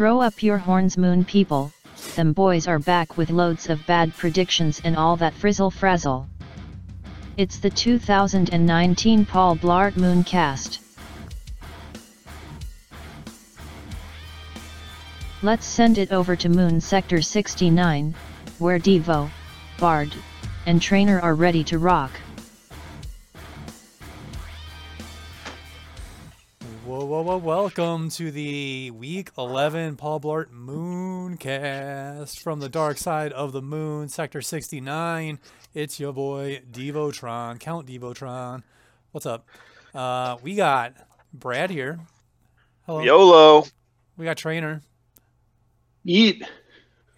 Throw up your horns moon people, them boys are back with loads of bad predictions and all that frizzle frazzle. It's the 2019 Paul Blart Mooncast. Let's send it over to Moon Sector 69, where Devo, Bard, and Trainer are ready to rock. Welcome to the week 11 Paul Blart Mooncast from the dark side of the moon, Sector 69. It's your boy, Devotron, Count Devotron. What's up? Uh, we got Brad here. Hello. YOLO. We got Trainer. Eat.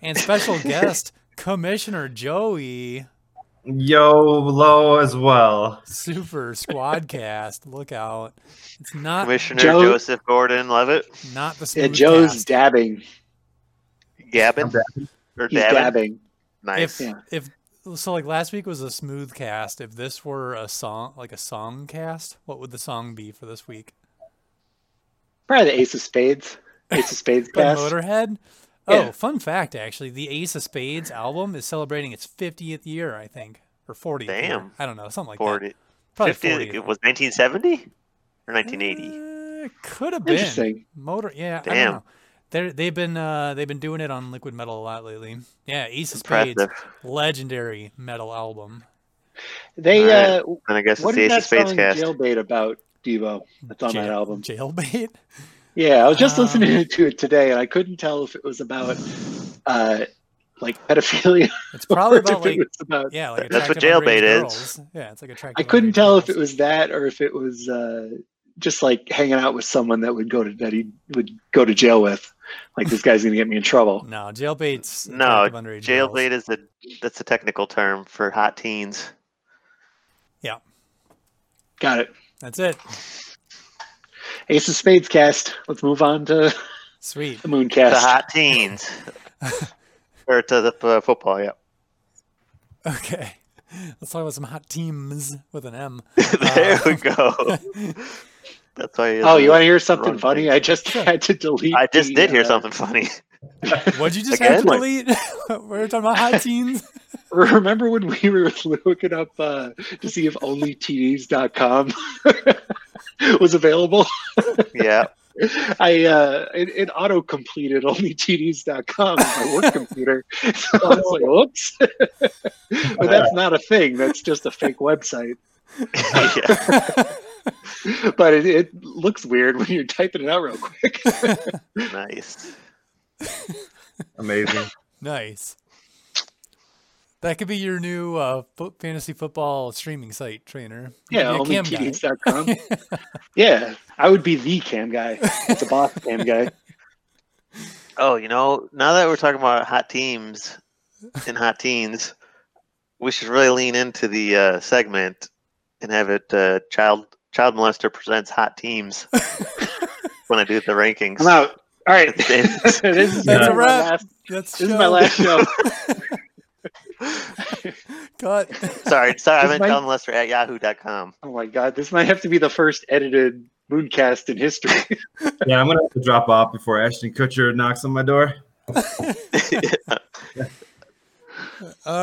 And special guest, Commissioner Joey. YOLO as well. Super squad cast. Look out. It's not Commissioner Joe- Joseph Gordon Levitt. not the Yeah, smooth Joe's cast. dabbing. Gabbin? I'm Or He's Dabbin? dabbing. Nice. If Yeah. if so, like last week was a smooth cast. If this were a song, like a song cast, what would the song be for this week? Probably the Ace of Spades. Ace of Spades By cast. Motorhead. Yeah. Oh, fun fact! Actually, the Ace of Spades album is celebrating its 50th year, I think, or 40th. year. Damn. I don't know, something like 40. that. Probably 50, 40. it was 1970 or 1980? Uh, could have been. Interesting. Motor. Yeah. I Damn. don't know. They're, they've been uh, they've been doing it on Liquid Metal a lot lately. Yeah, Ace of Spades, legendary metal album. They Alright. uh And I guess what it's the is Ace that of Spades song cast. Jailbait about Devo? That's on that album. Jailbait. Yeah, I was just Um, listening to it today and I couldn't tell if it was about uh like pedophilia It's probably if about it like was about yeah, like That's what attractive jailbait is. girls. Yeah, it's like attractive. I couldn't underage tell if it was that or if it was uh just like hanging out with someone that would go to that he would go to jail with. Like this guy's gonna get me in trouble. No, jailbait's No, attractive underage girls. Jailbait is a that's a technical term for hot teens. Yeah, got it. That's it. Ace of Spades cast. Let's move on to Sweet. the Moon The cast. hot teens. or to the uh, football, yeah. Okay. Let's talk about some hot teams with an M. there Uh, we go. That's why. Oh, you want to hear something funny? thing. I just had to delete. I just the, did hear uh, something funny. What'd you just have to delete? we were talking about hot teens. Remember when we were looking up uh, to see if onlytds.com was available? Yeah. I uh, it, it auto completed onlytds.com on my work computer. So I was like, "Whoops!" but that's not a thing. That's just a fake website. But it, it looks weird when you're typing it out real quick. Nice. Amazing. nice. That could be your new uh, fo- fantasy football streaming site, trainer. Yeah, could be a cam guy. onlytds.com. yeah, I would be the cam guy. It's a boss cam guy. Oh, you know, now that we're talking about hot teams and hot teens, we should really lean into the uh, segment and have it uh, child child molester presents hot teams when I do the rankings. I'm out. All right. It's- this it's- is That's my a wrap. last That's This is my last show. Cut. sorry, sorry, I This meant might- childmolester at yahoo.com. Oh my god, this might have to be the first edited Mooncast in history. Yeah, I'm gonna have to drop off before Ashton Kutcher knocks on my door. All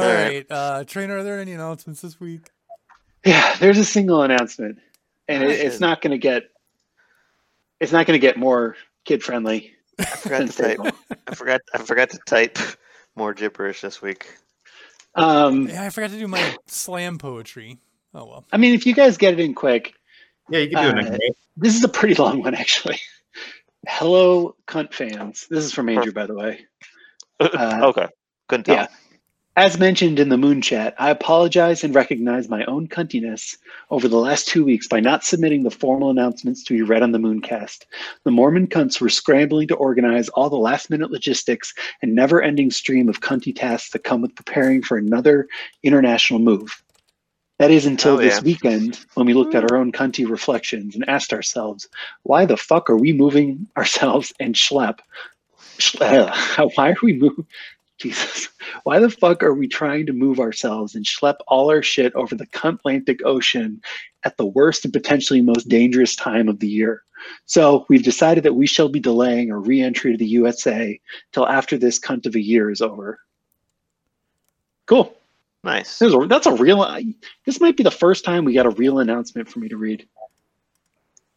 right. right. Uh, trainer, are there any announcements this week? yeah, there's a single announcement, and it, it's not going to get. It's not going to get more kid friendly. I forgot to type. I forgot. I forgot to type more gibberish this week. Um, Yeah, I forgot to do my slam poetry. Oh well. I mean, if you guys get it in quick, Yeah, you can do it Uh, next week. this is a pretty long one actually. Hello, cunt fans. This is from Andrew, by the way. Uh, okay, couldn't tell. yeah. As mentioned in the Moon Chat, I apologize and recognize my own cuntiness over the last two weeks by not submitting the formal announcements to be read on the Mooncast. The Mormon cunts were scrambling to organize all the last minute logistics and never ending stream of cunty tasks that come with preparing for another international move. That is until Oh, this yeah. weekend when we looked at our own cunty reflections and asked ourselves, why the fuck are we moving ourselves and schlep? Schle- why are we moving? Jesus. Why the fuck are we trying to move ourselves and schlep all our shit over the Atlantic Ocean at the worst and potentially most dangerous time of the year? So we've decided that we shall be delaying our re-entry to the USA till after this cunt of a year is over. Cool. Nice. This a- That's a real. This might be the first time we got a real announcement for me to read.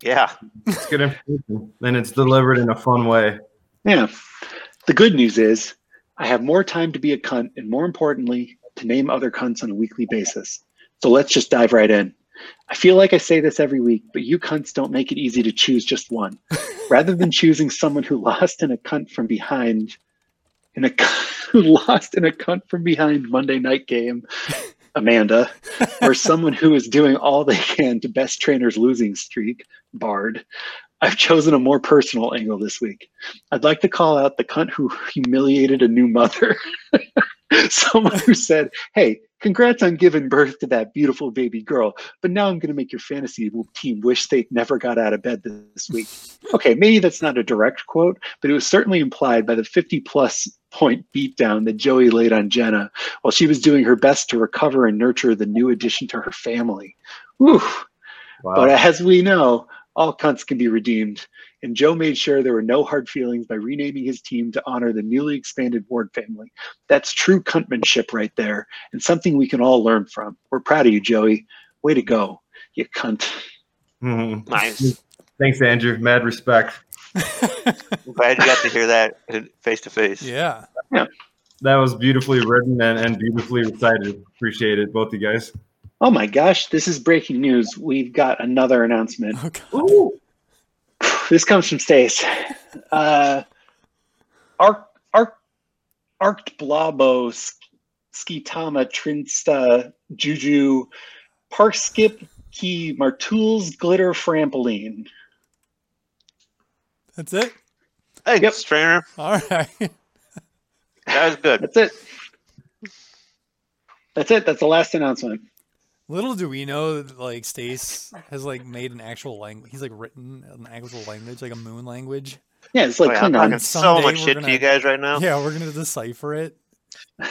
Yeah. It's good information. And it's delivered in a fun way. Yeah. The good news is I have more time to be a cunt and more importantly, to name other cunts on a weekly basis. So let's just dive right in. I feel like I say this every week, but you cunts don't make it easy to choose just one. Rather than choosing someone who lost in a cunt from behind, in a who lost in a cunt from behind Monday night game, Amanda, or someone who is doing all they can to best trainer's losing streak, Bard, I've chosen a more personal angle this week. I'd like to call out the cunt who humiliated a new mother. Someone who said, Hey, congrats on giving birth to that beautiful baby girl, but now I'm going to make your fantasy team wish they never got out of bed this week. Okay, maybe that's not a direct quote, but it was certainly implied by the 50 plus point beatdown that Joey laid on Jenna while she was doing her best to recover and nurture the new addition to her family. Whew. Wow. But as we know, all cunts can be redeemed. And Joe made sure there were no hard feelings by renaming his team to honor the newly expanded Ward family. That's true cuntmanship right there, and something we can all learn from. We're proud of you, Joey. Way to go, you cunt. Mhm. Nice. Thanks, Andrew. Mad respect. I'm glad you got to hear that face to face. Yeah. yeah. That was beautifully written and, and beautifully recited. Appreciate it, both you guys. Oh my gosh, this is breaking news. We've got another announcement. Oh, God. This comes from Stace. Uh, Arc, Arc, Arct Blabo, Skitama, Trinsta, Juju, Park Skip, Key, Martools, Glitter, Frampoline. That's it. Thanks, Yep. trainer. All right. That was good. That's it. That's it. That's the last announcement. Little do we know that like Stace has like made an actual language. He's like written an actual language, like a moon language. Yeah, it's like Oh, yeah, I'm Klingon. so much shit gonna- to you guys right now. Yeah, we're gonna decipher it.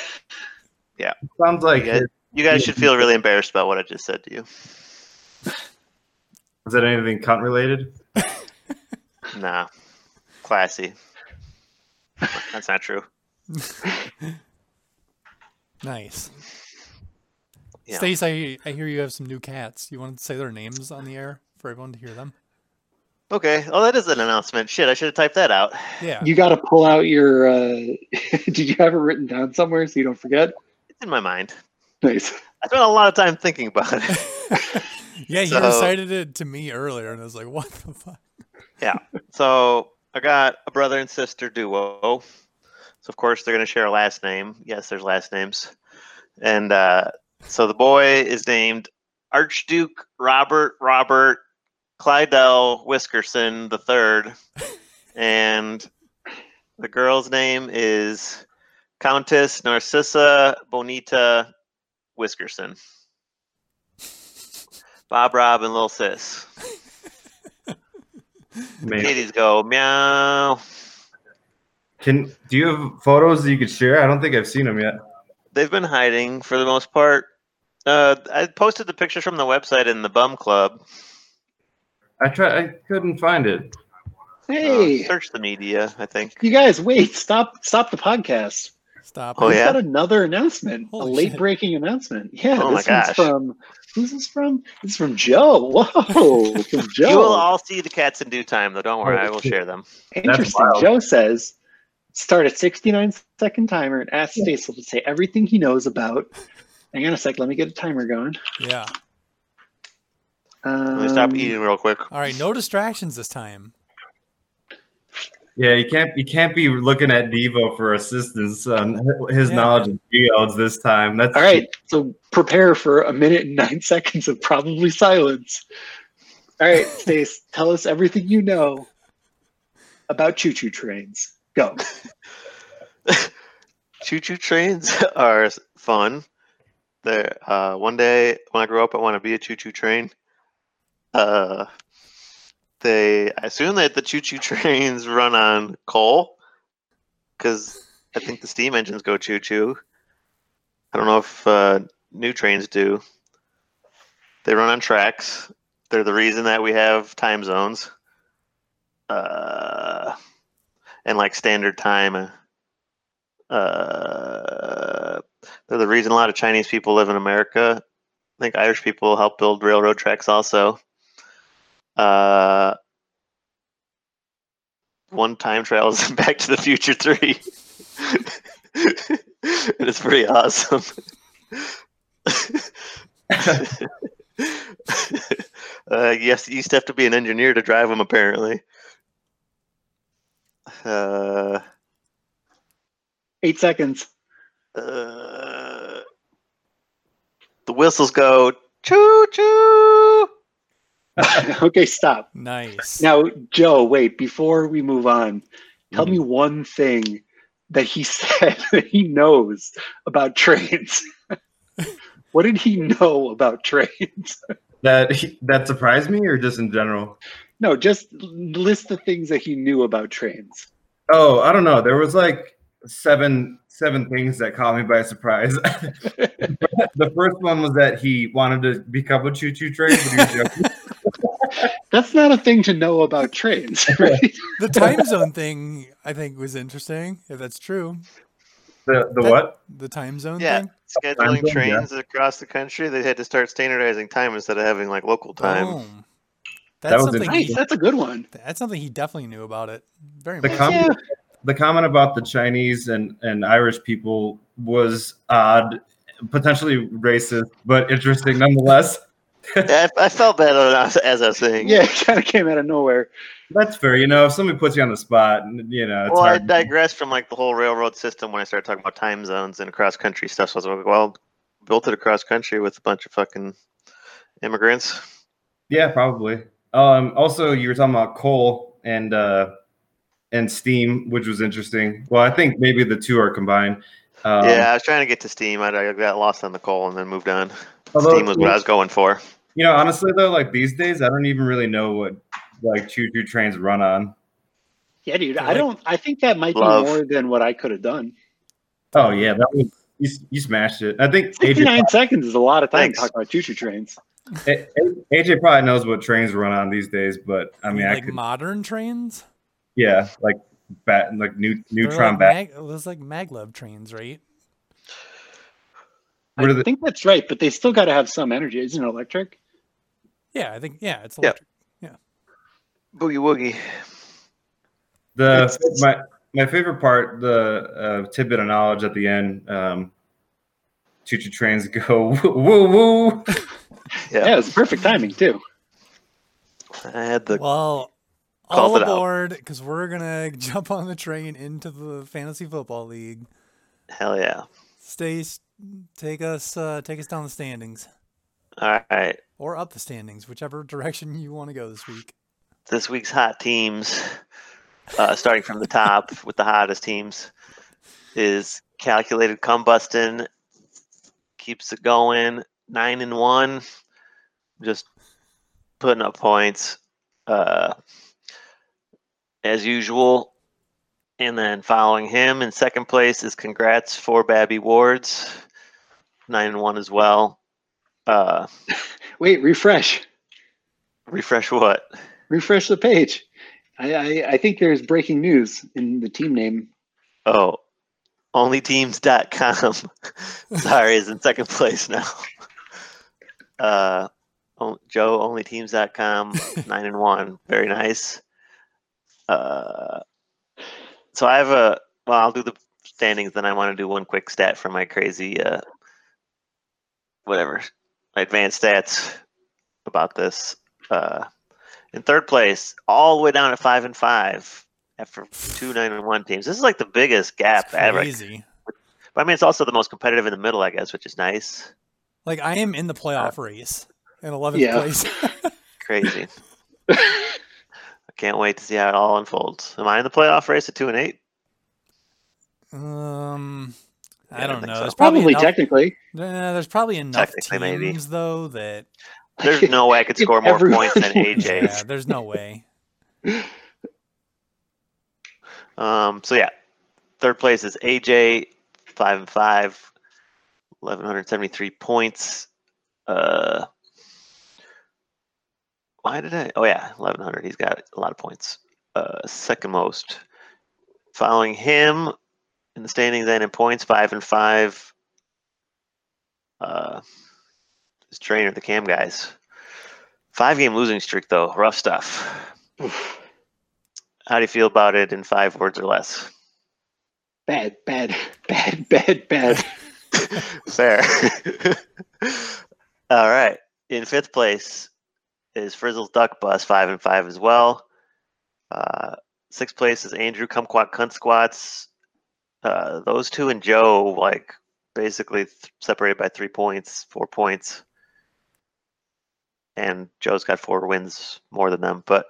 Yeah, sounds like Yeah. You guys should feel really embarrassed about what I just said to you. is that anything cunt related? Nah. Classy. That's not true. Nice. Yeah. Stace, I I hear you have some new cats. You want to say their names on the air for everyone to hear them? Okay. Oh, that is an announcement. Shit, I should have typed that out. Yeah. You got to pull out your. Uh, did you have it written down somewhere so you don't forget? It's in my mind. Nice. I spent a lot of time thinking about it. yeah, you recited it to me earlier, and I was like, "What the fuck?" Yeah. So I got a brother and sister duo. So of course they're gonna share a last name. Yes, there's last names. And uh, so the boy is named Archduke Robert Robert Clydell Whiskerson the third, and the girl's name is Countess Narcissa Bonita Whiskerson. Bob Rob and Lil Sis. Man, Kitties go meow. can do you have photos that you could share? I don't think I've seen them yet. They've been hiding for the most part. Uh, I posted the pictures from the website in the Bum Club. I tried. I couldn't find it. Uh, Hey, search the media. I think. you guys, wait! Stop! Stop the podcast. Stop. Oh. We've yeah? got another announcement. Holy a late shit. breaking announcement. Yeah, Oh my this one's gosh. from. Who's this from? This is from Joe. Whoa, from Joe. You will all see the cats in due time, though. Don't worry, I will share them. Interesting. wild. Joe says, start a 69 second timer and ask Stacy to say everything he knows about. Hang on a sec. Let me get a timer going. Yeah. Let me stop Um, eating real quick. All right. No distractions this time. Yeah, you can't. You can't be looking at Devo for assistance on his Yeah. knowledge of geodes this time. That's All right. So prepare for a minute and nine seconds of probably silence. All right, Stace, tell us everything you know about choo choo trains. Go. Choo choo trains are s- fun. There, uh, one day when I grow up, I want to be a choo choo train. Uh, they I assume that the choo choo trains run on coal, because I think the steam engines go choo choo. I don't know if uh, new trains do. They run on tracks. They're the reason that we have time zones. Uh, and like standard time. Uh, they're the reason a lot of Chinese people live in America. I think Irish people help build railroad tracks also. Uh, one time travels in Back to the Future 3. it's pretty awesome. uh, yes, you used to have to be an engineer to drive them, apparently. Uh, Eight seconds. uh, the whistles go choo choo. okay, stop. Nice. Now, Joe, wait, before we move on, tell Mhm. me one thing that he said that he knows about trains. what did he know about trains? That that surprised me, or just in general? No, just list the things that he knew about trains. Oh, I don't know. There was like seven seven things that caught me by surprise. the first one was that he wanted to become a choo choo train, but he was joking. That's not a thing to know about trains, right? The time zone thing, I think, was interesting. If that's true, the the That- what? the time zone Yeah, thing. scheduling zone, yeah. trains across the country, they had to start standardizing time instead of having like local time. Boom. That That's was something. nice. He, That's a good one. that's something he definitely knew about it. Very The much. com- Yeah. The comment about the Chinese and, and Irish people was odd, potentially racist, but interesting nonetheless. yeah, I, I felt bad as, as I was saying. Yeah, it kind of came out of nowhere. That's fair. You know, if somebody puts you on the spot, you know, it's Well, I hard. digressed from like the whole railroad system when I started talking about time zones and cross country stuff. So I was like, well, built it across country with a bunch of fucking immigrants. Yeah, probably. Um, also, you were talking about coal and uh, and steam, which was interesting. Well, I think maybe the two are combined. Um, yeah, I was trying to get to steam. I, I got lost on the coal and then moved on. although- steam was what I was going for. You know, honestly though, like these days, I don't even really know what like choo choo trains run on. Yeah, dude. I don't. I think that might Love. be more than what I could have done. Oh yeah, that was you, you smashed it. I think AJ, Sixty-nine seconds is a lot of time Thanks. to talk about choo-choo trains. A- A- AJ probably knows what trains run on these days, but I mean, I like could, modern trains. Yeah, like bat, like new, neutron like bat. mag, it was like maglev trains, right? I the- think that's right, but they still got to have some energy. Isn't it electric? Yeah, I think yeah, it's electric. Yeah. electric. Boogie woogie. The It's- my my favorite part, the uh, tidbit of knowledge at the end. Um, Choo choo trains go woo woo. woo. Yeah. Yeah, it's perfect timing too. I had the Well, Called all aboard because we're gonna jump on the train into the fantasy football league. hell yeah. Stay, take us, uh, take us down the standings All right. or up the standings, whichever direction you want to go this week. This week's hot teams, uh, starting from the top with the hottest teams, is calculated combustion. Keeps it going. Nine and one. Just putting up points. Uh, as usual. And then following him in second place is congrats for Babby Wards. Nine and one as well. Uh, Wait, refresh, refresh what? refresh the page. I, I, I think there's breaking news in the team name. Oh, onlyteams.com. Sorry, is in second place now. Uh, oh, Joe, onlyteams.com, nine and one. Very nice. Uh, so I have a, well, I'll do the standings, then I want to do one quick stat for my crazy, uh, whatever, my advanced stats about this. Uh, in third place, all the way down at five and five after two nine and one teams. This is like the biggest gap It's ever. crazy. But I mean, it's also the most competitive in the middle, I guess, which is nice. Like I am in the playoff race in 11th Yeah. place. Crazy. I can't wait to see how it all unfolds. Am I in the playoff race at two and eight? um, Yeah, I I don't think know. so. There's probably, Probably enough, technically. Nah, there's probably enough Technically, maybe. teams though that There's no way I could score more everyone points than. AJ. yeah, there's no way. Um, so yeah, third place is AJ, five and five, 1173 points. Uh, why did I? Oh yeah, 1100. He's got a lot of points. Uh, second most. Following him in the standings and in points, five and five. Uh, his trainer, the Cam guys. Five game losing streak though, rough stuff. How do you feel about it in five words or less? Bad, bad, bad, bad, bad. Fair. All right. In fifth place is Frizzle's Duck Bus, five and five as well. Uh, sixth place is Andrew Kumquat Cunt Squats. Uh, those two and Joe, like basically th- separated by three points, four points. And Joe's got four wins more than them. But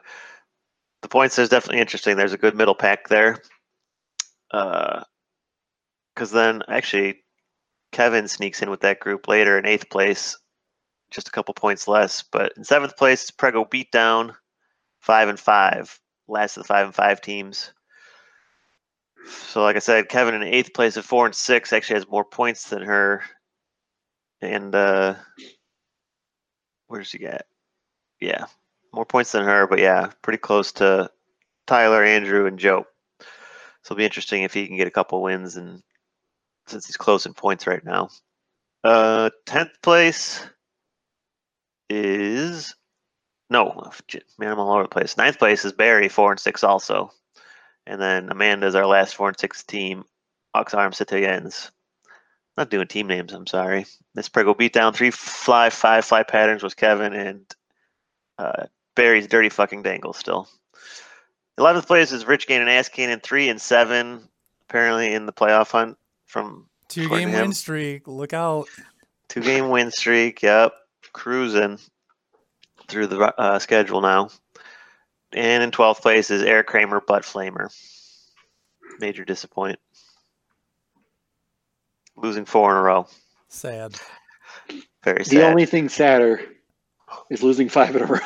the points is definitely interesting. There's a good middle pack there. Because then actually, Kevin sneaks in with that group later in eighth place, just a couple points less. But in seventh place, Prego Beatdown, five and five, last of the five and five teams. So, like I said, Kevin in eighth place at four and six actually has more points than her. And uh, where's she get? Yeah, more points than her, but yeah, pretty close to Tyler, Andrew, and Joe. So it'll be interesting if he can get a couple wins, and since he's close in points right now. Uh, tenth place is no, man, I'm all over the place. Ninth place is Barry, four and six also, and then Amanda's our last four and six team. Ox Arm Citoyens. Not doing team names. I'm sorry. Miss Prego beat down three fly five fly patterns was Kevin and uh, Barry's dirty fucking dangle still. Eleventh place is Rich Gain and Ass Cannon three and seven. Apparently in the playoff hunt from Two game win streak. Look out. two game win streak. Yep, cruising through the uh, schedule now. And in twelfth place is Eric Kramer, Butt Flamer. Major disappoint. Losing four in a row. Sad. Very sad. the only thing sadder is losing five in a row.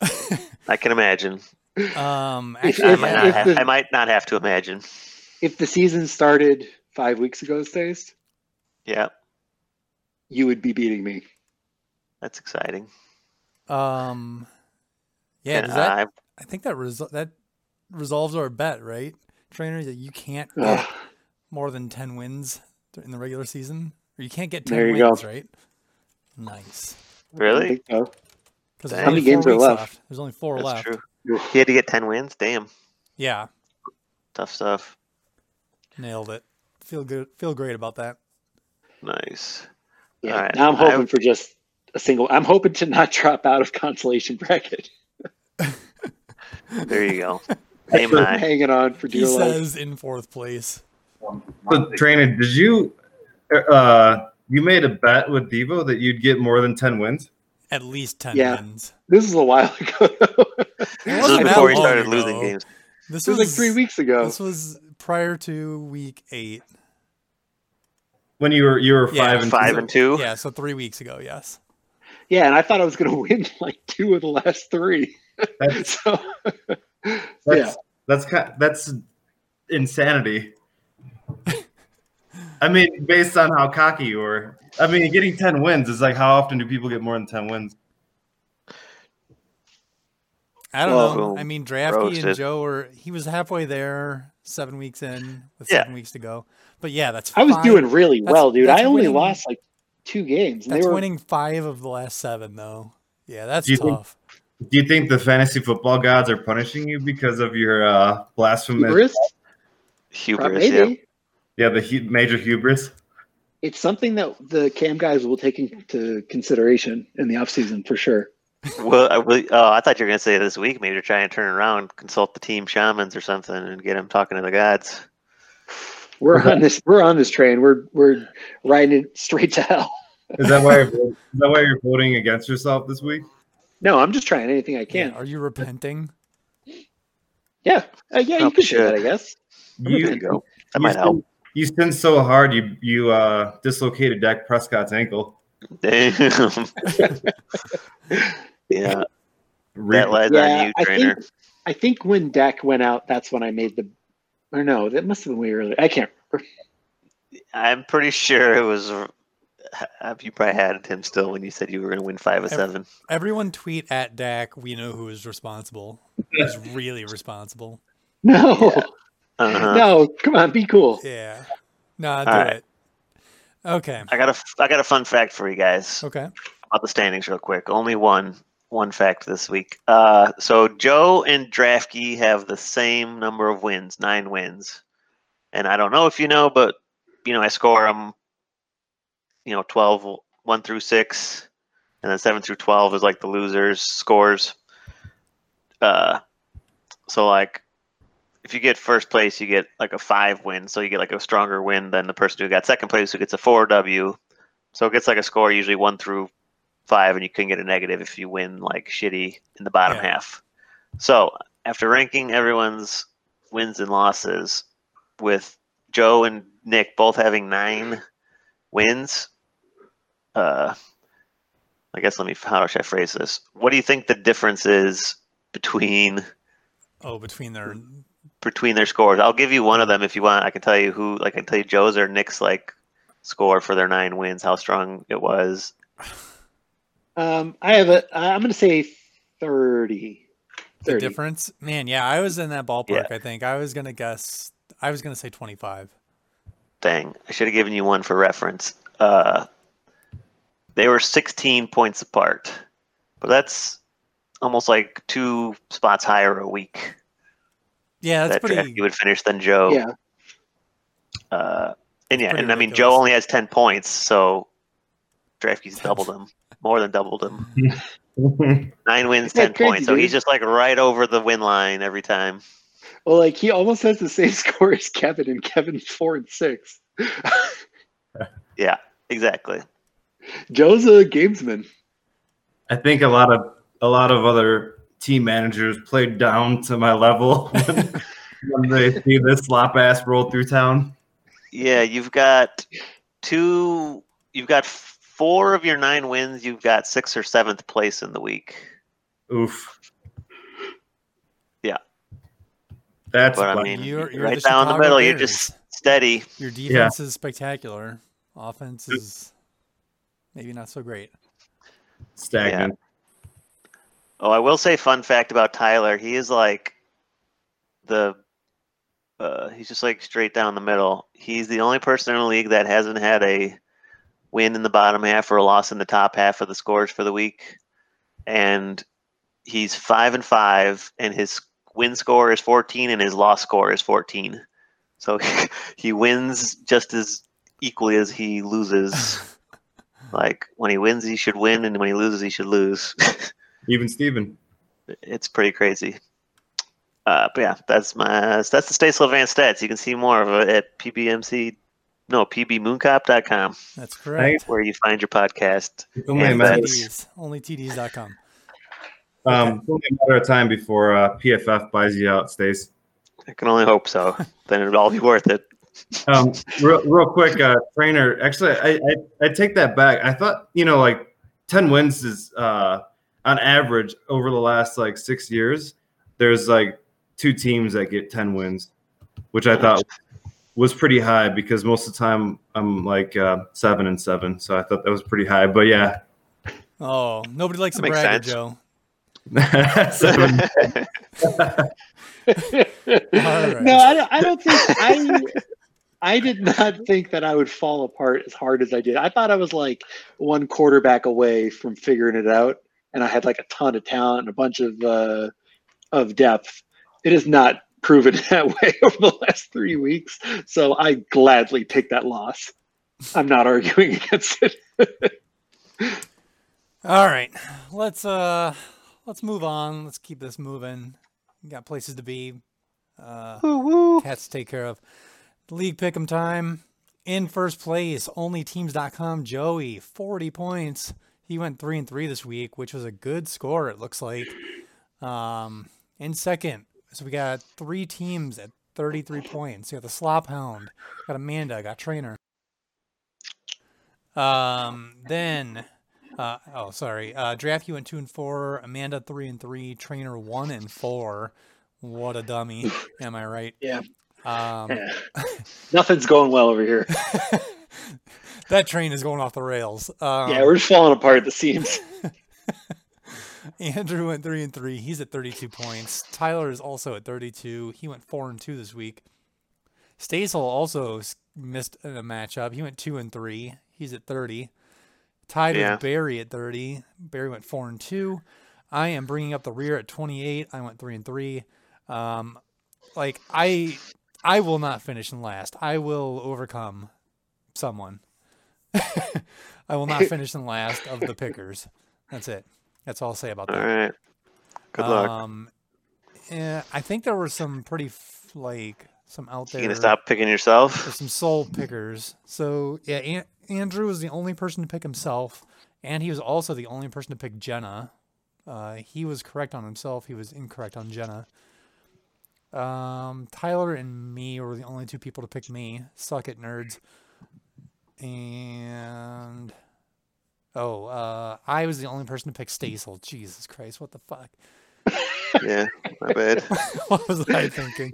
I can imagine. Um, If- actually, I might, not have, the- I might not have to imagine. if the season started five weeks ago, stays, Yeah, you would be beating me. That's exciting. um, yeah. Does that? I, I think that resol- that resolves our bet, right? Trainer, that you can't get more than ten wins in the regular season, or you can't get ten There you go. wins, right? Nice. Really? think so. How many games are left? There's only four That's left. true. He had to get ten wins. Damn, Yeah, tough stuff. nailed it. Feel good. Feel great about that. Nice. Yeah. All right. Now I'm hoping I- for just a single. I'm hoping to not drop out of consolation bracket. There you go. Aim I'm hanging on for He dear life. says in fourth place. So, trainer, did you uh you made a bet with Devo that you'd get more than ten wins? At least ten Yeah. wins. This is a while ago. This wasn't was that before he started ago. losing games. This It was like three weeks ago. This was prior to week eight. When you were you were Yeah, five and Five two? and two. Yeah, so three weeks ago. Yes. Yeah, and I thought I was going to win like two of the last three. That's So, that's yeah, that's that's insanity. I mean, based on how cocky you were. I mean, getting ten wins is like how often do people get more than ten wins? I don't Well, know. I mean, Drafty Roasted. and Joe were. He was halfway there, seven weeks in, with Yeah. seven weeks to go. But yeah, that's. I was five- doing really that's- well, dude. I only winning- lost like two games. And That's they were winning five of the last seven, though. Yeah, that's Do you think- tough. Do you think the fantasy football gods are punishing you because of your uh, blasphemous? hubris. Hubris. Yeah. Maybe Yeah, the hu- major hubris. it's something that the cam guys will take into consideration in the offseason for sure. Well, I, really- oh, I thought you were gonna say this week. Maybe to try and turn around, consult the team shamans or something, and get them talking to the gods. We're on this. We're on this train. We're we're riding it straight to hell. Is that why? You're, is that why you're voting against yourself this week? No, I'm just trying anything I Yeah, can. Are you repenting? Yeah, uh, yeah, you Oh, could say shit. that, I guess. There You you go. That you might help. You sinned so hard, you you uh, dislocated Dak Prescott's ankle. Damn. yeah, Re- that lies Yeah, on you, I trainer. think I think when Dak went out, that's when I made the Or no, that must have been way earlier. I can't remember. I'm pretty sure it was. uh, You probably had him still when you said you were going to win five of seven. Everyone tweet at Dak. We know who is responsible. Who's really responsible? No, Uh-huh. no, come on, be cool. Yeah. Nah, do All right. it. Okay. I got a I got a fun fact for you guys Okay. about the standings, real quick. Only one one fact this week. Uh, so Joe and Draftkey have the same number of wins, nine wins, and I don't know if you know, but you know I score them. You know, 12, 1 through six, and then seven through twelve is like the losers' scores. Uh, so like if you get first place, you get like a five win, so you get like a stronger win than the person who got second place, who gets a four W. So it gets like a score usually one through five, and you couldn't get a negative if you win like shitty in the bottom Yeah. half. So after ranking everyone's wins and losses, with Joe and Nick both having nine wins, uh, I guess let me how should I phrase this? What do you think the difference is between Oh, between their between their scores. I'll give you one of them if you want. I can tell you who, like, I can tell you Joe's or Nick's like score for their nine wins, how strong it was. Um, I have a. I'm going to say thirty. the difference, man. Yeah, I was in that ballpark. I think I was gonna guess. I was gonna say twenty-five. Dang, I should have given you one for reference. Uh, they were 16 points apart, but that's almost like two spots higher a week. Yeah, that's that pretty. Draftkey would finish than Joe. Yeah. Uh, and yeah, Pretty and I mean. Joe only has 10 points, so Draftkey's doubled him, more than doubled him. Nine wins, Yeah, ten crazy, points. So dude. he's just like right over the win line every time. Well, like he almost has the same score as Kevin, and Kevin's four and six. Yeah, exactly. Joe's a gamesman. I think a lot of a lot of other team managers played down to my level when, when they see this slop ass roll through town. Yeah, you've got two. You've got four of your nine wins. You've got sixth or seventh place in the week. Oof. Yeah. That's But I mean, You're- you're right the down the Chicago middle. You're just steady. Your defense is spectacular. Offense is maybe not so great. stagnant. Oh, I will say, fun fact about Tyler. He is like the. Uh, he's just like straight down the middle. He's the only person in the league that hasn't had a win in the bottom half or a loss in the top half of the scores for the week, and he's five and five, and his win score is fourteen, and his loss score is fourteen. So he wins just as equally as he loses. like when he wins, he should win, and when he loses, he should lose. Even Steven. it's pretty crazy. Uh, but yeah, that's my that's the Stay Advanced stats. You can see more of it at PBMC, no PBMooncop.com, That's correct. where you find your podcast. It's only, a And matter, that's- TDs, onlytds.com. um, it's only a matter of time before uh, PFF buys you out, Stace. I can only hope so. then it'll all be worth it. Um, real, real quick, uh, trainer. Actually, I, I I take that back. I thought you know like ten wins is uh, on average over the last like six years. There's like two teams that get ten wins, which I thought was pretty high because most of the time I'm like uh, seven and seven. So I thought that was pretty high. But yeah, Oh, nobody likes That to makes brag, sense. Joe. seven. right. No, I don't, I don't think I. I did not think that I would fall apart as hard as I did. I thought I was like one quarterback away from figuring it out, and I had like a ton of talent and a bunch of uh, of depth. It is not proven that way over the last three weeks, so I gladly take that loss. I'm not arguing against it. All right, let's uh, let's move on. Let's keep this moving. We got places to be. Uh, cats to take care of. League pick'em time. In first place, onlyteams.com. Joey, 40 points. He went three and three this week, which was a good score. It looks like. Um, in second, so we got three teams at 33 points. You got the Slop Hound, got Amanda, got Trainer. Um, then uh, oh, sorry. Uh, Draft you went two and four. Amanda three and three. Trainer one and four. What a dummy. Am I right? Yeah. Um, Yeah. Nothing's going well over here. that train is going off the rails. Um, yeah, we're just falling apart at the seams. Andrew went three and three. He's at 32 points. Tyler is also at 32. He went four and two this week. Stasel also missed a matchup. He went two and three. He's at 30. Tied Yeah. with Barry at 30. Barry went four and two. I am bringing up the rear at 28. I went three and three. Um, like I, I will not finish in last. I will overcome someone. I will not finish in last of the pickers. That's it. That's all I'll say about All that. right. Good luck. Um, yeah, I think there were some pretty f- like some out You there. gonna stop picking yourself? There's some soul pickers. So yeah, An- Andrew was the only person to pick himself, and he was also the only person to pick Jenna. Uh, he was correct on himself. He was incorrect on Jenna. Um, Tyler and me were the only two people to pick me. Suck it, nerds. And oh, uh, I was the only person to pick Stasel. Jesus Christ, what the fuck? Yeah, my bad. what was I thinking?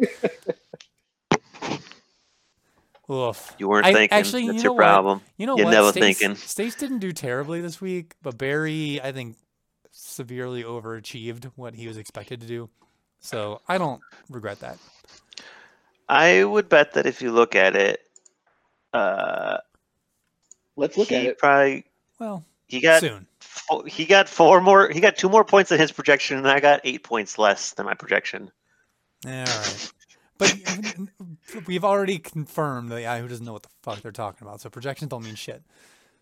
Oof. You weren't I- thinking. actually, That's you your what? problem. You know You're what? never Stace, thinking. Stace didn't do terribly this week, but Barry, I think, severely overachieved what he was expected to do. So I don't regret that. I would bet that if you look at it, uh, Let's look he at it. probably Well, he got soon. fo- he got four more. He got two more points than his projection, and I got eight points less than my projection. Yeah, all right. But we've already confirmed the guy who doesn't know what the fuck they're talking about. So projections don't mean shit.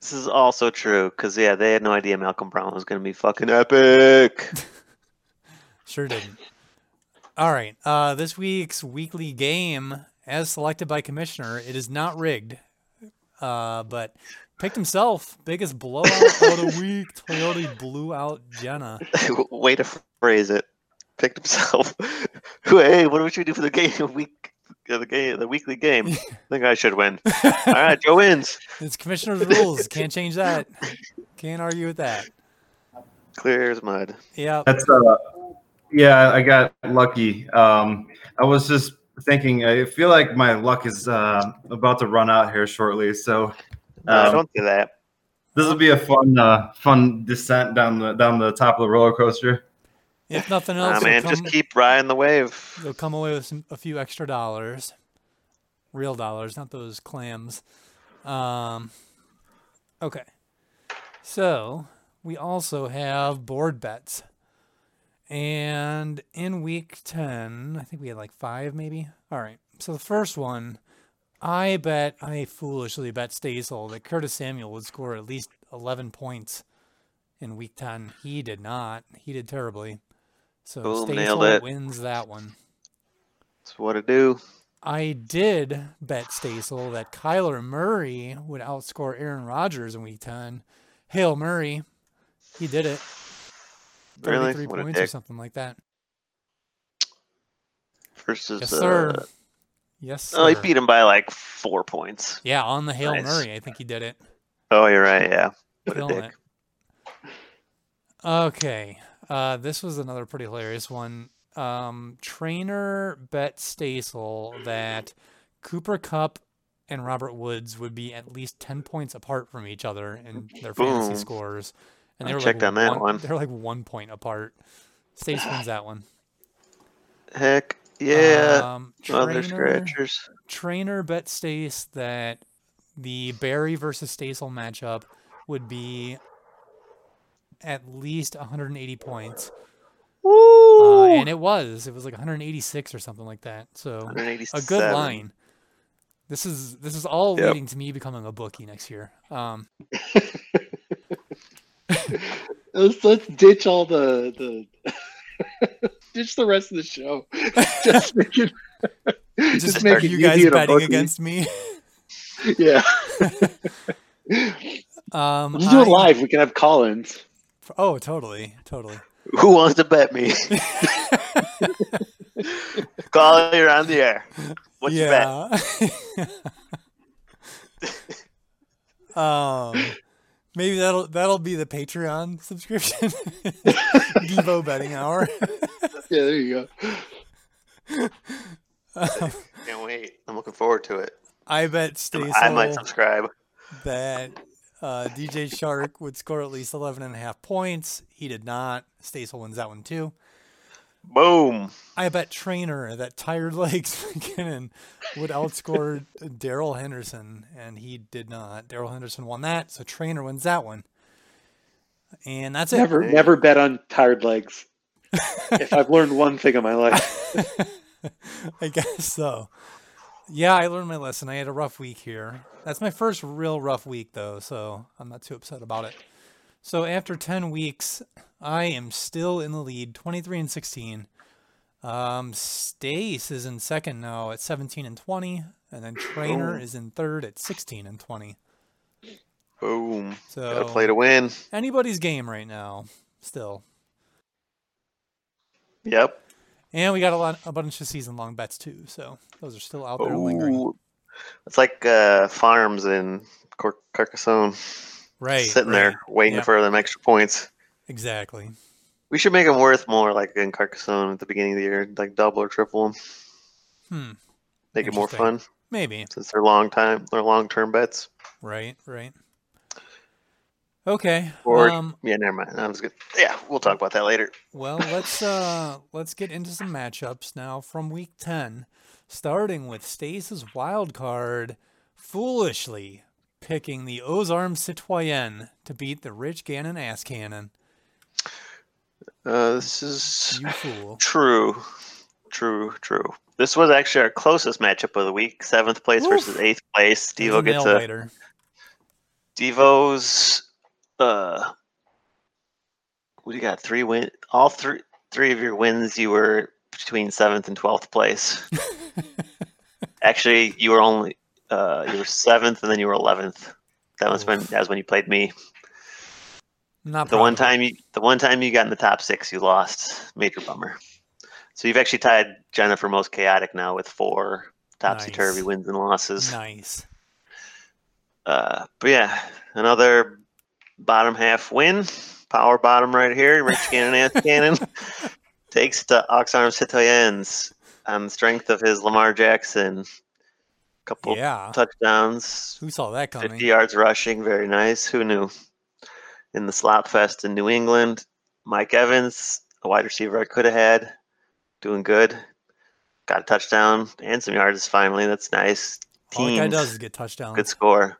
This is also true because yeah, they had no idea Malcolm Brown was gonna be fucking epic. Sure didn't. All right. Uh, this week's weekly game, as selected by Commissioner, it is not rigged. Uh, but picked himself. Biggest blowout of the week. Toyota blew out Jenna. Way to phrase it. Picked himself. hey, what should we do for the game week? uh, The game, the weekly game. I think I should win. All right, Joe wins. It's Commissioner's rules. Can't change that. Can't argue with that. Clear as mud. Yeah. That's uh, yeah, I got lucky. Um, I was just thinking. I feel like my luck is uh, about to run out here shortly. So No, um, don't do that. this will be a fun, uh, fun descent down the down the top of the roller coaster. If nothing Nah, else, man, they'll, just keep riding the wave. You'll come away with some, a few extra dollars. Real dollars, not those clams. Um, okay. So we also have board bets. And in week 10, I think we had like five maybe. All right. So the first one, I bet, I foolishly bet Stasel that Curtis Samuel would score at least 11 points in week 10. He did not. He did terribly. So Boom, Stasel wins that one. That's what I do. I did bet Stasel that Kyler Murray would outscore Aaron Rodgers in week 10. Hail Murray. He did it. Really? 33 What a points or something like that. Versus. Yes, uh, sir. Yes, sir. Oh, he beat him by like four points. Yeah, on the Hail Nice. Murray, I think he did it. Oh, you're right. Yeah. What a dick. it. Okay. Uh, this was another pretty hilarious one. Um, trainer bet Stasel that Cooper Kupp and Robert Woods would be at least 10 points apart from each other in their fantasy Boom. scores. And I they were checked like on that one, one. They're like one point apart. Stace wins that one. Heck yeah. Um, Other trainer, scratchers. trainer bet Stace that the Barry versus Stasel matchup would be at least 180 points. Uh, and it was. It was like 186 or something like that. So a good line. This is this is all Yep. leading to me becoming a bookie next year. Um, Let's let's ditch all the the ditch the rest of the show. Just make it. just Just make it you you guys being betting bookie. against me. Yeah, Um, let's do it I- live. We can have call-ins. Oh, totally, totally. Who wants to bet me? Call you're on the air. What's your bet? yeah. um, maybe that'll that'll be the Patreon subscription. Devo betting hour. Yeah, there you go. Um, Can't wait. I'm looking forward to it. I bet Stacey. I might subscribe. that uh, DJ Chark would score at least 11 and a half points. He did not. Staysel wins that one too. Boom. I bet Trainer that Tired Legs McKinnon would outscore Darrell Henderson, and he did not. Darrell Henderson won that, so Trainer wins that one. And that's it. Never, never bet on tired legs. if I've learned one thing in my life, I guess so. Yeah, I learned my lesson. I had a rough week here. That's my first real rough week, though, so I'm not too upset about it. So after 10 weeks, I am still in the lead, 23 and 16. Um, Stace is in second now at 17 and 20, and then Trainer is in third at 16 and 20. Boom. So Gotta play to win. anybody's game right now, still. Yep. And we got a lot, a bunch of season-long bets too, so those are still out there lingering. It's like uh, farms in Car- Carcassonne. Right, Sitting right. there waiting Yep. for them extra points. Exactly. We should make them worth more, like in Carcassonne at the beginning of the year, like double or triple them. Hmm. Make it more fun Maybe. since they're long time, they're long term bets. Right, right. Okay. Or Um, yeah, never mind. That was good. Yeah, we'll talk about that later. well, let's uh let's get into some matchups now from week 10, starting with Stace's wild card foolishly picking the Ozarm Citoyen to beat the Rich Gannon ass cannon. Uh, this is true, true, true. This was actually our closest matchup of the week: seventh place Oof. versus eighth place. Devo gets a biter. Devo's. Uh, what do you got? Three win. All three three of your wins, you were between seventh and twelfth place. Actually, you were only uh, you were seventh, and then you were eleventh. That was when that was when you played me. Not The one time you the one time you got in the top six, you lost. Major bummer. So you've actually tied Jennifer most chaotic now with four topsy turvy Nice. wins and losses. Nice. Uh, but yeah, another bottom half win. Power bottom right here. Rich Cannon Ass Cannon takes to Oxarm Citoyens on the strength of his Lamar Jackson. Couple Yeah. touchdowns, Who saw that coming? 50 coming? yards rushing. Very nice. Who knew? In the slop fest in New England, Mike Evans, a wide receiver I could have had, doing good. Got a touchdown and some yards finally. That's nice. All the guy does is get touchdowns. Good score.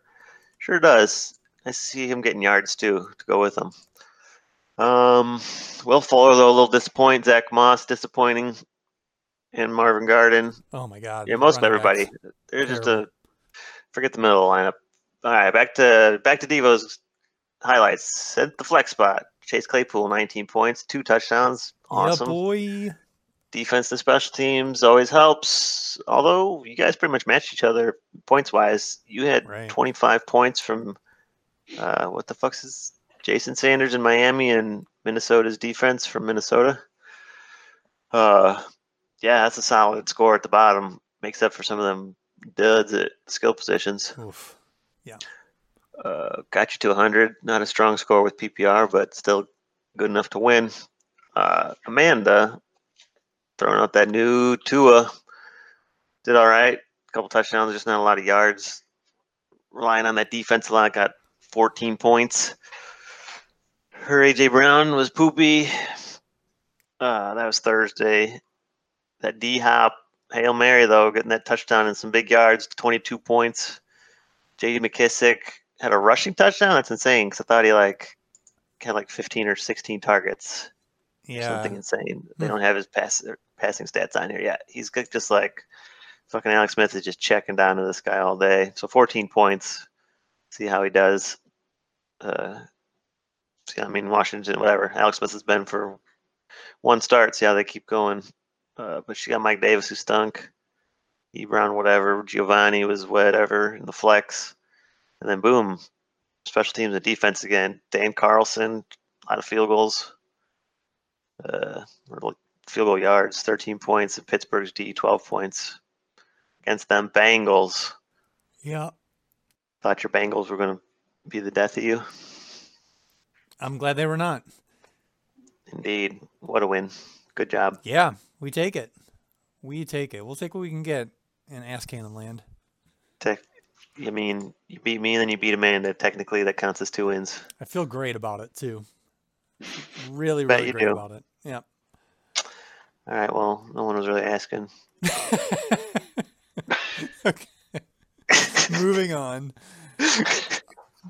Sure does. I see him getting yards too to go with him. Um, Will Fuller though a little disappointing. Zach Moss disappointing, and Marvin Garden. Oh my god. Yeah, most of everybody. backs. They're just a forget the middle of the lineup. All right, back to back to Devo's highlights. Set the flex spot. Chase Claypool, 19 points, two touchdowns. Awesome. Yeah, boy. Defense and special teams always helps. Although you guys pretty much matched each other points wise. You had Right. 25 points from uh, what the fuck's is Jason Sanders in Miami and Minnesota's defense from Minnesota. Uh, yeah, that's a solid score at the bottom. Makes up for some of them duds at skill positions. Oof. Uh, got you to 100. Not a strong score with PPR, but still good enough to win. Uh, Amanda throwing out that new Tua did all right. A couple touchdowns, just not a lot of yards. Relying on that defense a lot, got 14 points. Her AJ Brown was poopy. Uh, that was Thursday. That D Hop Hail Mary though, getting that touchdown and some big yards, 22 points. J.D. McKissic had a rushing touchdown. That's insane because I thought he like had like 15 or 16 targets Yeah. something insane. They Hmm. don't have his pass passing stats on here yet. He's just like fucking Alex Smith is just checking down to this guy all day. So 14 points. See how he does. Uh, see, I mean, Washington, whatever. Alex Smith has been for one start. See how they keep going. Uh, but she got Mike Davis who stunk. E. Brown, whatever. Giovanni was whatever in the flex. And then boom, special teams and defense again. Dan Carlson, a lot of field goals. Uh, field goal yards, 13 points. And Pittsburgh's D, 12 points. Against them Bengals. Yeah. Thought your Bengals were going to be the death of you. I'm glad they were not. Indeed. What a win. Good job. Yeah, we take it. We take it. We'll take what we can get in Ass Cannon Land. Tech, I mean, you beat me and then you beat Amanda. Technically, that counts as two wins. I feel great about it too. Really, Bet really great do. about it. Yeah. All right. Well, no one was really asking. okay. Moving on.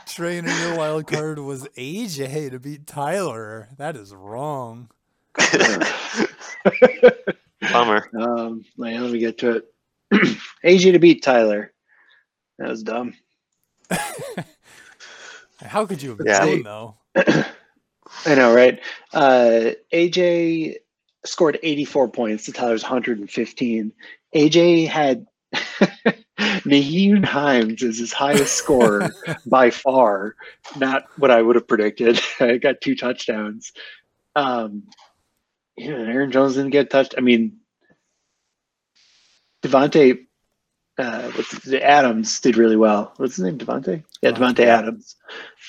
Trainer, your wild card was AJ to beat Tyler. That is wrong. Bummer. Um, wait, let me get to it. AJ to beat Tyler. That was dumb. How could you have Yeah. known though? I know, right? Uh, AJ scored 84 points to Tyler's 115. AJ had Nyheim Hines is his highest scorer by far. Not what I would have predicted. I got two touchdowns. Um, yeah, Aaron Jones didn't get touched. I mean, Davante, uh, what's it, Adams did really well. What's his name? Davante? Yeah, Davante. Davante Adams.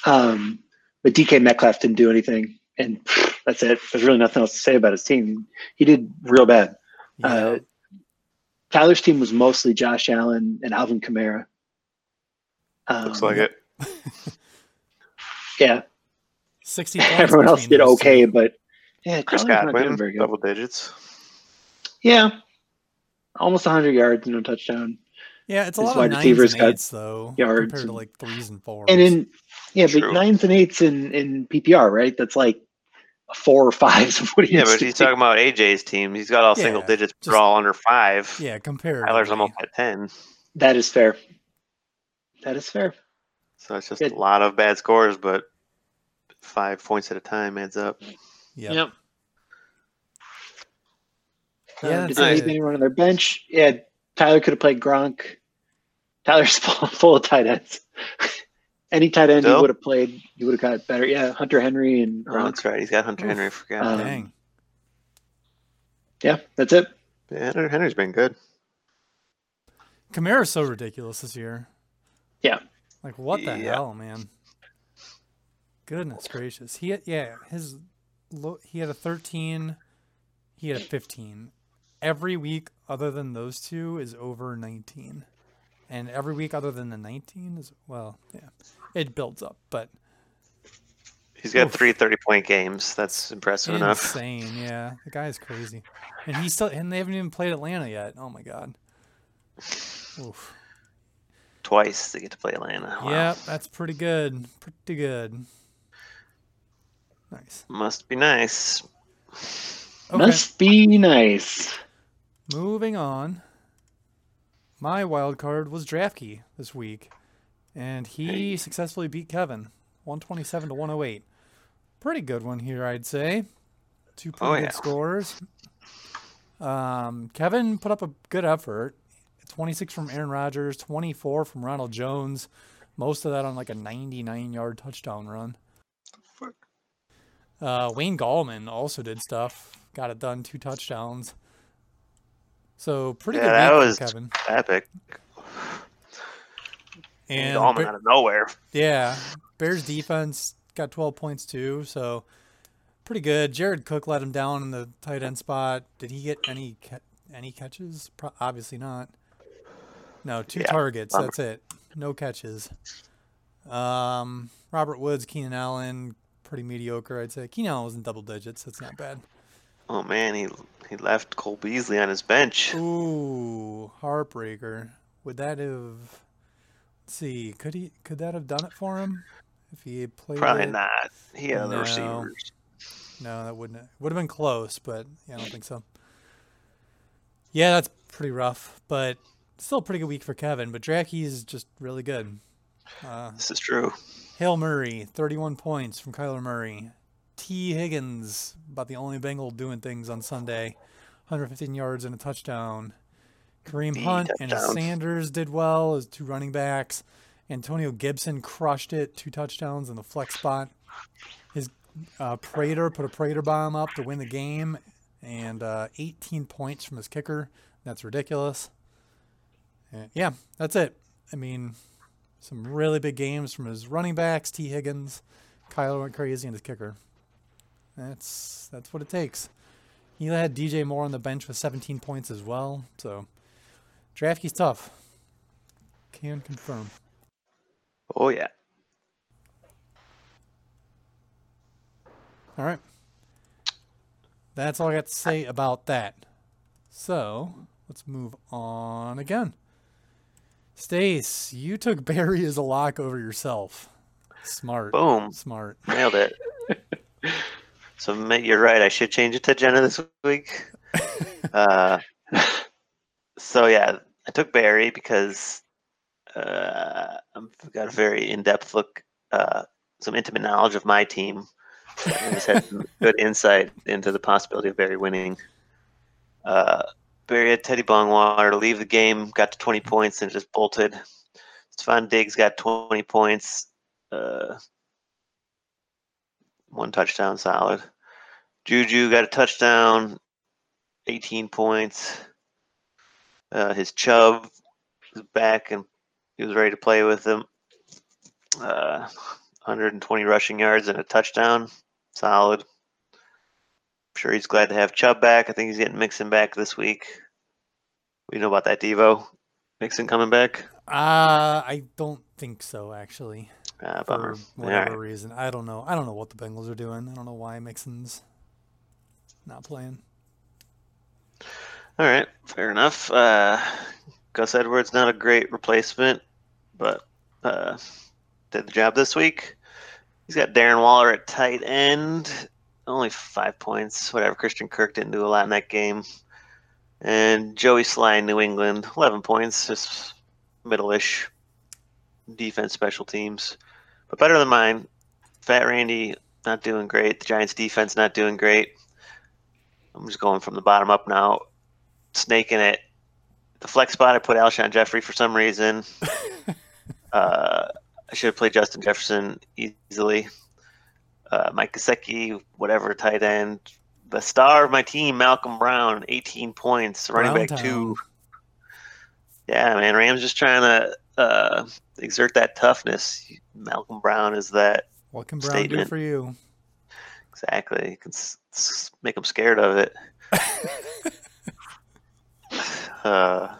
Um, but DK Metcalf didn't do anything, and that's it. There's really nothing else to say about his team. He did real bad. Yeah. Uh, Tyler's team was mostly Josh Allen and Alvin Kamara. Um, Looks like it. Yeah, 60 everyone else did those two. okay, but yeah, Chris Tyler's not doing Godwin, very double digits. Yeah, almost 100 yards, and no touchdown. Yeah, it's a His lot wide of nines receivers and got eights though, yards compared to like threes and fours. And in yeah, but True. nines and eights in in PPR, right? That's like four or fives of what he Yeah, used but he's talking about AJ's team. He's got all single Yeah, digits, but all under five. yeah, compare. Tyler's almost at ten. That is fair. That is fair. So it's just Good. a lot of bad scores, but five points at a time adds up. Yeah. Yeah, Um, did they leave anyone on their bench? Yeah, Tyler could have played Gronk. Tyler's full, full of tight ends. Any tight end he would have played, he would have got better. Yeah, Hunter Henry and Oh, that's right. He's got Hunter Oof. Henry. I forgot. Um, Dang. yeah, that's it. yeah, Hunter Henry's been good. Kamara's so ridiculous this year. Yeah. Like what the Yeah. hell, man? Goodness gracious. He yeah, his lo- he had a 13, he had a 15. Every week other than those two is over 19. And every week other than the 19 is well, yeah. It builds up, but He's got Oof. three 30 point games. That's impressive enough. insane, yeah. The guy is crazy. And he's still and they haven't even played Atlanta yet. Oh my god. Oof. Twice they get to play Atlanta. Wow. Yep, that's pretty good. Pretty good. Nice. Must be nice. Okay, Must be nice. moving on. My wild card was Draftkey this week, and he successfully beat Kevin, 127 to 108. Pretty good one here, I'd say. Two pretty Oh, good yeah. scores. Um, Kevin put up a good effort. 26 from Aaron Rodgers, 24 from Ronald Jones. Most of that on like a 99 yard touchdown run. Uh, Wayne Gallman also did stuff. Got it done, two touchdowns. So pretty Yeah, good that was Kevin. epic. And Gallman out of nowhere. yeah, Bears defense got 12 points too, so pretty good. Jared Cook let him down in the tight end spot. Did he get any ca- any catches? Pro- obviously not. No, two Yeah, targets. That's it. No catches. Um, Robert Woods, Keenan Allen, pretty mediocre, I'd say. Keenan Allen was in double digits. That's not bad. Oh man, he he left Cole Beasley on his bench. Ooh, heartbreaker. Would that have? Let's see. Could he? Could that have done it for him if he had played? Probably it? not. He had other No. receivers. No, that wouldn't. Would have been close, but yeah, I don't think so. Yeah, that's pretty rough, but still a pretty good week for Kevin. But Dracky is just really good. Uh, This is true. Hale Murray, 31 points from Kyler Murray. T. Higgins, about the only Bengal doing things on Sunday, 115 yards and a touchdown. Kareem The Hunt and. Sanders did well as two running backs. Antonio Gibson crushed it, two touchdowns in the flex spot. His uh, Prater put a Prater bomb up to win the game, and uh, 18 points from his kicker. That's ridiculous. And yeah, that's it. I mean, some really big games from his running backs, T. Higgins. Kyler went crazy and his kicker. That's that's what it takes. He had DJ Moore on the bench with 17 points as well. So DraftKings tough. Can confirm. Oh yeah. All right. That's all I got to say about that. So let's move on again. Stace, you took Barry as a lock over yourself. Smart. Boom. Smart. Nailed it. so mate, you're right. I should change it to Jenna this week. Uh, so yeah, I took Barry because uh, I've got a very in-depth look, uh, some intimate knowledge of my team. I just had some good insight into the possibility of Barry winning. Barry had Teddy Bongwater to leave the game, got to 20 points and just bolted. Stefon Diggs got 20 points, uh, one touchdown, solid. Juju got a touchdown, 18 points. Uh, his Chubb is back and he was ready to play with him. Uh, 120 rushing yards and a touchdown, solid. Sure he's glad to have Chubb back. I think he's getting Mixon back this week. We know about that, Devo. Mixon coming back. Uh, I don't think so, actually. Ah, For whatever Alright. reason. I don't know. I don't know what the Bengals are doing. I don't know why Mixon's not playing. All right, fair enough. Uh, Gus Edwards not a great replacement, but uh, did the job this week. He's got Darren Waller at tight end, only five points. Whatever. Christian Kirk didn't do a lot in that game, and Joey Slye in New England, eleven points, just middle-ish defense, special teams, but better than mine. Fat Randy not doing great. The Giants defense not doing great. I'm just going from the bottom up now snaking it. The flex spot, I put Alshon Jeffery for some reason. uh, I should have played Justin Jefferson easily. Uh, Mike Gesicki, whatever tight end. The star of my team, Malcolm Brown, 18 points, running back Browntown. two. Yeah, man, Rams just trying to uh, exert that toughness. Malcolm Brown is that What can Brown do Statement. for you? exactly. You can s- s- make them scared of it. Uh,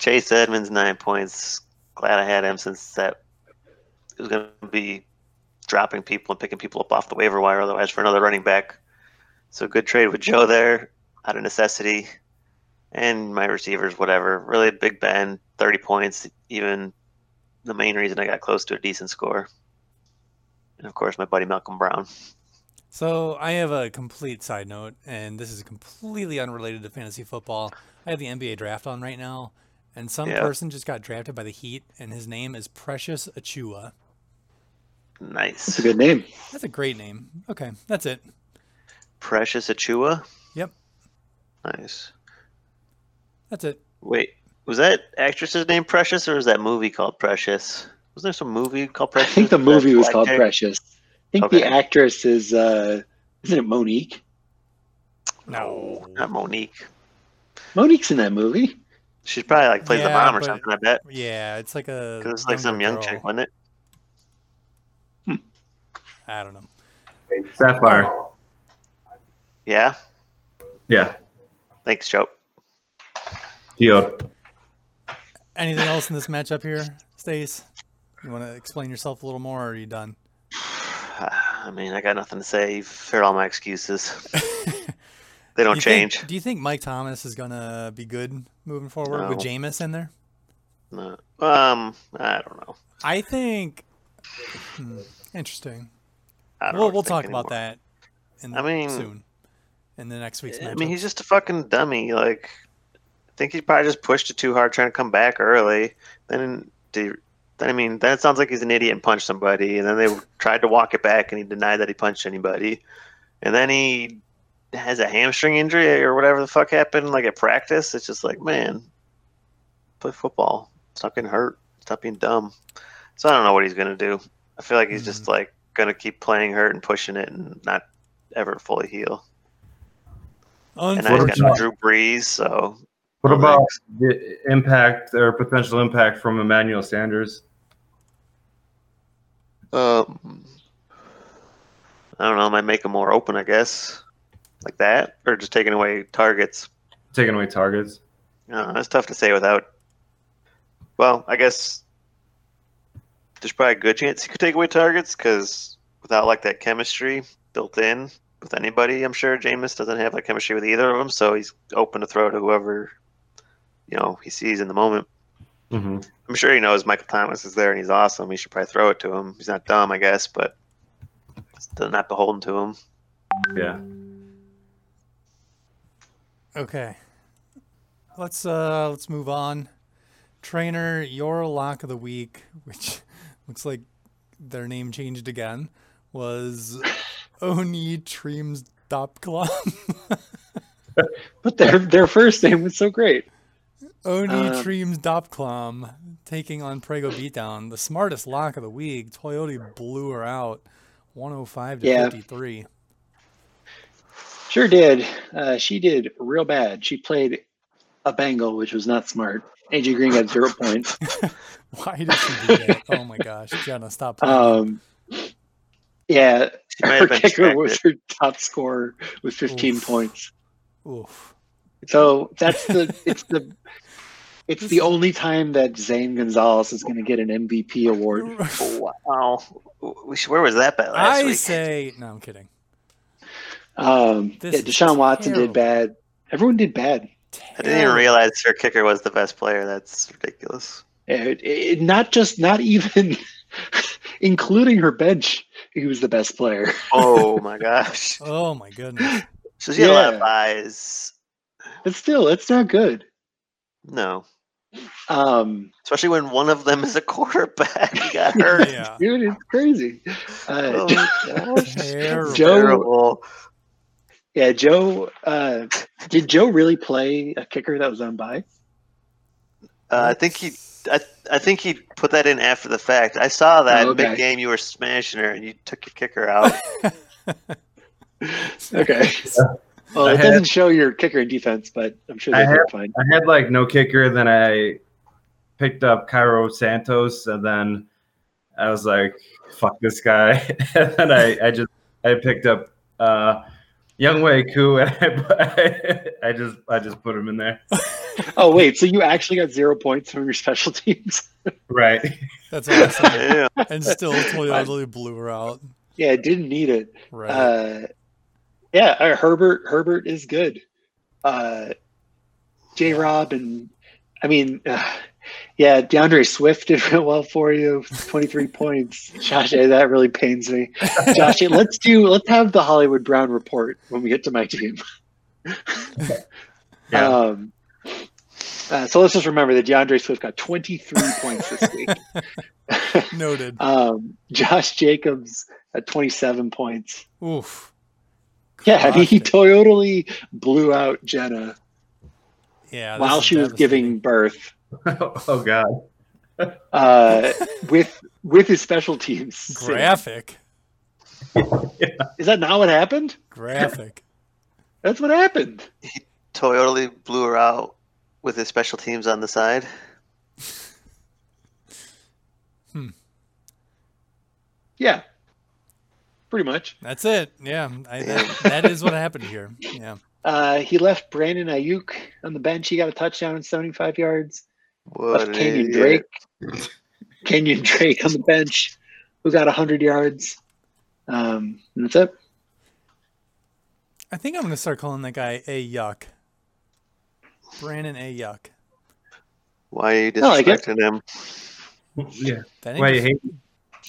Chase Edmonds nine points. Glad I had him since that it was going to be dropping people and picking people up off the waiver wire otherwise for another running back. So good trade with Joe there out of necessity. And my receivers, whatever. Really, Big Ben, 30 points. Even the main reason I got close to a decent score. And of course, my buddy Malcolm Brown. So I have a complete side note, and this is completely unrelated to fantasy football. I have the NBA draft on right now, and some Yeah. person just got drafted by the Heat, and his name is Precious Achiuwa. Nice. That's a good name. That's a great name. Okay, that's it. Precious Achiuwa. Yep. Nice. That's it. Wait, was that actress's name Precious, or was that movie called Precious? Was there some movie called Precious? I think the movie was called chick? Precious. I think Okay. the actress is uh isn't it Mo'Nique? No. Not Mo'Nique. Mo'Nique's in that movie. She's probably like plays the mom or but- something. I bet. Yeah, it's like a. 'Cause it's like some younger young chick, wasn't it? I don't know. Sapphire. Yeah. Yeah. Thanks, Joe. Geode. Anything else in this matchup here, Stace? You want to explain yourself a little more, or are you done? I mean, I got nothing to say. You've heard all my excuses. They don't Do change. Think, do you think Mike Thomas is gonna be good moving forward with No. Jameis in there? No. Um, I don't know. I think. Hmm, interesting. I We'll we'll talk anymore. about that. In I mean- soon. In the next week's I matchup. mean, he's just a fucking dummy. Like, I think he probably just pushed it too hard trying to come back early. Then, then I mean, then it sounds like he's an idiot and punched somebody. And then they tried to walk it back, and he denied that he punched anybody. And then he has a hamstring injury or whatever the fuck happened, like at practice. It's just like, man, play football. Stop getting hurt. Stop being dumb. So I don't know what he's gonna do. I feel like he's just hmm. like gonna keep playing hurt and pushing it and not ever fully heal. And now he's got Drew Brees, so What about the impact or potential impact from Emmanuel Sanders? um, I don't know. I might make him more open, I guess, like that, or just taking away targets. Taking away targets. Uh, that's tough to say without Well, I guess there's probably a good chance he could take away targets because without like that chemistry built in with anybody, I'm sure Jameis doesn't have that chemistry with either of them, so he's open to throw to whoever you know he sees in the moment. Mm-hmm. I'm sure he knows Michael Thomas is there and he's awesome. He should probably throw it to him. He's not dumb, I guess, but still not beholden to him. Yeah. Okay. Let's uh let's move on. Trainer, your lock of the week, which looks like their name changed again, was Oni Treems Dopklom. But their their first name was so great. Oni Uh, Treems Dopklom taking on Prego Beatdown. The smartest lock of the week. Toyota blew her out 105 to Yeah. 53. Sure did. Uh, she did real bad. She played a bangle, which was not smart. AJ Green got zero points. Why did she do that? Oh my gosh. Jenna, stop playing. Um, yeah, She her have been was distracted. her top scorer with 15 Oof. points. Oof. So that's the it's the it's the only time that Zane Gonzalez is going to get an MVP award. Wow. Where was that bet last I week? say, no, I'm kidding. Um, yeah, Deshaun Watson terrible. did bad. Everyone did bad. I didn't even realize her kicker was the best player. That's ridiculous. It, it, not just not even including her bench. He was the best player. Oh my gosh. Oh my goodness. So she had a lot of buys. But still, it's not good. No. Um, Especially when one of them is a quarterback. He got hurt. Yeah. dude, it's crazy. Uh, Oh my gosh. Terrible. Joe- Terrible. yeah, Joe. Uh, did Joe really play a kicker that was on by? Uh, I think he I, I think he put that in after the fact. I saw that Oh, okay. mid game you were smashing her and you took your kicker out. Okay. Well, I it had- doesn't show your kicker and defense, but I'm sure I they had- fine. I had like no kicker, then I picked up Cairo Santos, and then I was like, "Fuck this guy," and then I, I just I picked up uh, Younghoe Koo, and I, I just I just put him in there. Oh wait, so you actually got zero points from your special teams? Right. That's awesome. yeah. and still totally blew her out. yeah, didn't need it. Right. Uh, yeah, uh, Herbert. Herbert is good. Uh, J. Rob and I mean, uh, yeah, DeAndre Swift did real well for you. Twenty three points. Josh, eh, that really pains me. Josh, eh, let's do. Let's have the Hollywood Brown report when we get to my team. Yeah. Um, uh, so let's just remember that DeAndre Swift got 23 points this week. Noted. um, Josh Jacobs at 27 points. Oof. Yeah, I mean, he totally blew out Jenna Yeah. while she was giving birth oh God. uh, with with his special teams. devastating. graphic. Is that not what happened? Graphic. That's what happened. He Totally blew her out with his special teams on the side. hmm. Yeah, pretty much. That's it. Yeah. I, that, that is what happened here. Yeah. Uh, he left Brandon Aiyuk on the bench. He got a touchdown and 75 yards. What left Kenyan. Drake. Kenyan Drake on the bench, who got 100 yards. Um, and that's it. I think I'm going to start calling that guy A Yuck. Brandon A Yuck. Why are you I like disrespecting him? That Yeah. ain't Why you just- hate?